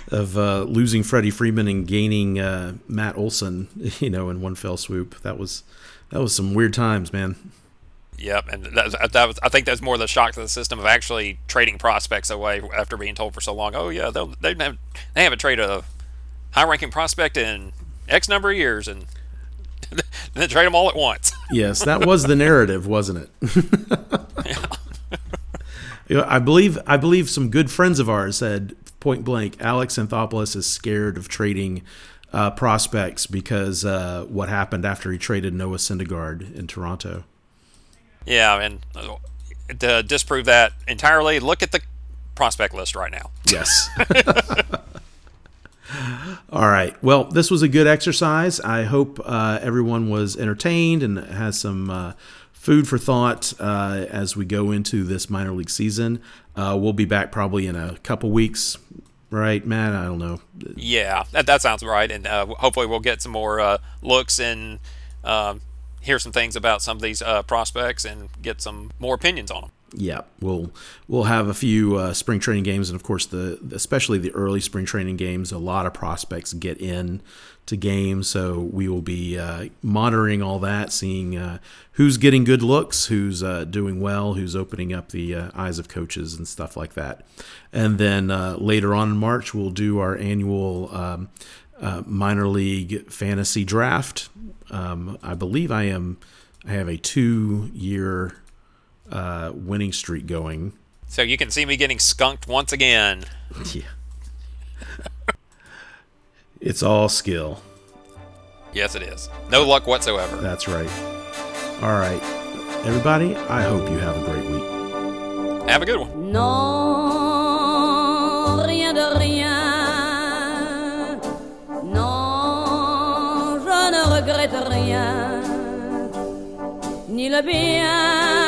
of uh, losing Freddie Freeman and gaining uh, Matt Olson, you know, in one fell swoop. That was that was some weird times, man. Yep, and that, was- that was, I think that's more the shock to the system of actually trading prospects away after being told for so long. Oh yeah, they'll, they have they haven't traded a high-ranking prospect in X number of years, and then trade them all at once. Yes, that was the narrative, wasn't it? You know, I believe I believe some good friends of ours said point blank, Alex Anthopoulos is scared of trading uh, prospects because uh, what happened after he traded Noah Syndergaard in Toronto. Yeah, and uh, to disprove that entirely, look at the prospect list right now. Yes. All right. Well, this was a good exercise. I hope uh, everyone was entertained and has some uh, food for thought uh, as we go into this minor league season. Uh, we'll be back probably in a couple weeks, right, Matt? I don't know. Yeah, that, that sounds right. And uh, hopefully, we'll get some more uh, looks and um, hear some things about some of these prospects and get some more opinions on them yeah, we'll we'll have a few uh, spring training games, and of course the especially the early spring training games. A lot of prospects get in to games, so we will be uh, monitoring all that, seeing uh, who's getting good looks, who's uh, doing well, who's opening up the uh, eyes of coaches and stuff like that. And then uh, later on in March, we'll do our annual um, minor league fantasy draft. Um, I believe I am. I have a two year uh, winning streak going. So you can see me getting skunked once again. Yeah. it's all skill. Yes, it is. No luck whatsoever. That's right. All right. Everybody, I hope you have a great week. Have a good one. Non, rien de rien. Non, je ne regrette rien. Ni le bien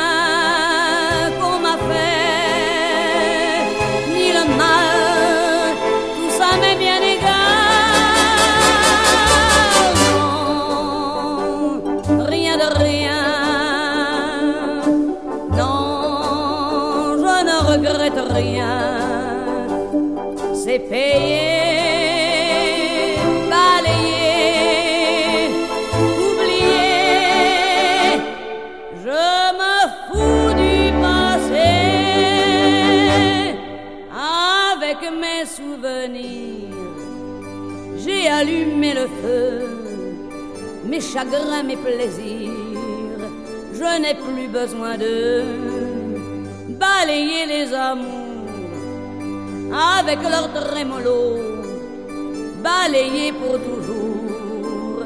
chagrins, mes plaisirs. Je n'ai plus besoin de balayer les amours avec leur trémolo, balayé pour toujours.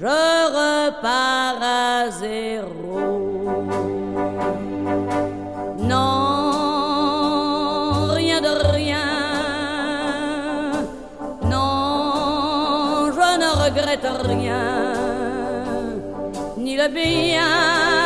Je repars à zéro. Non, rien de rien. Non, je ne regrette rien, bien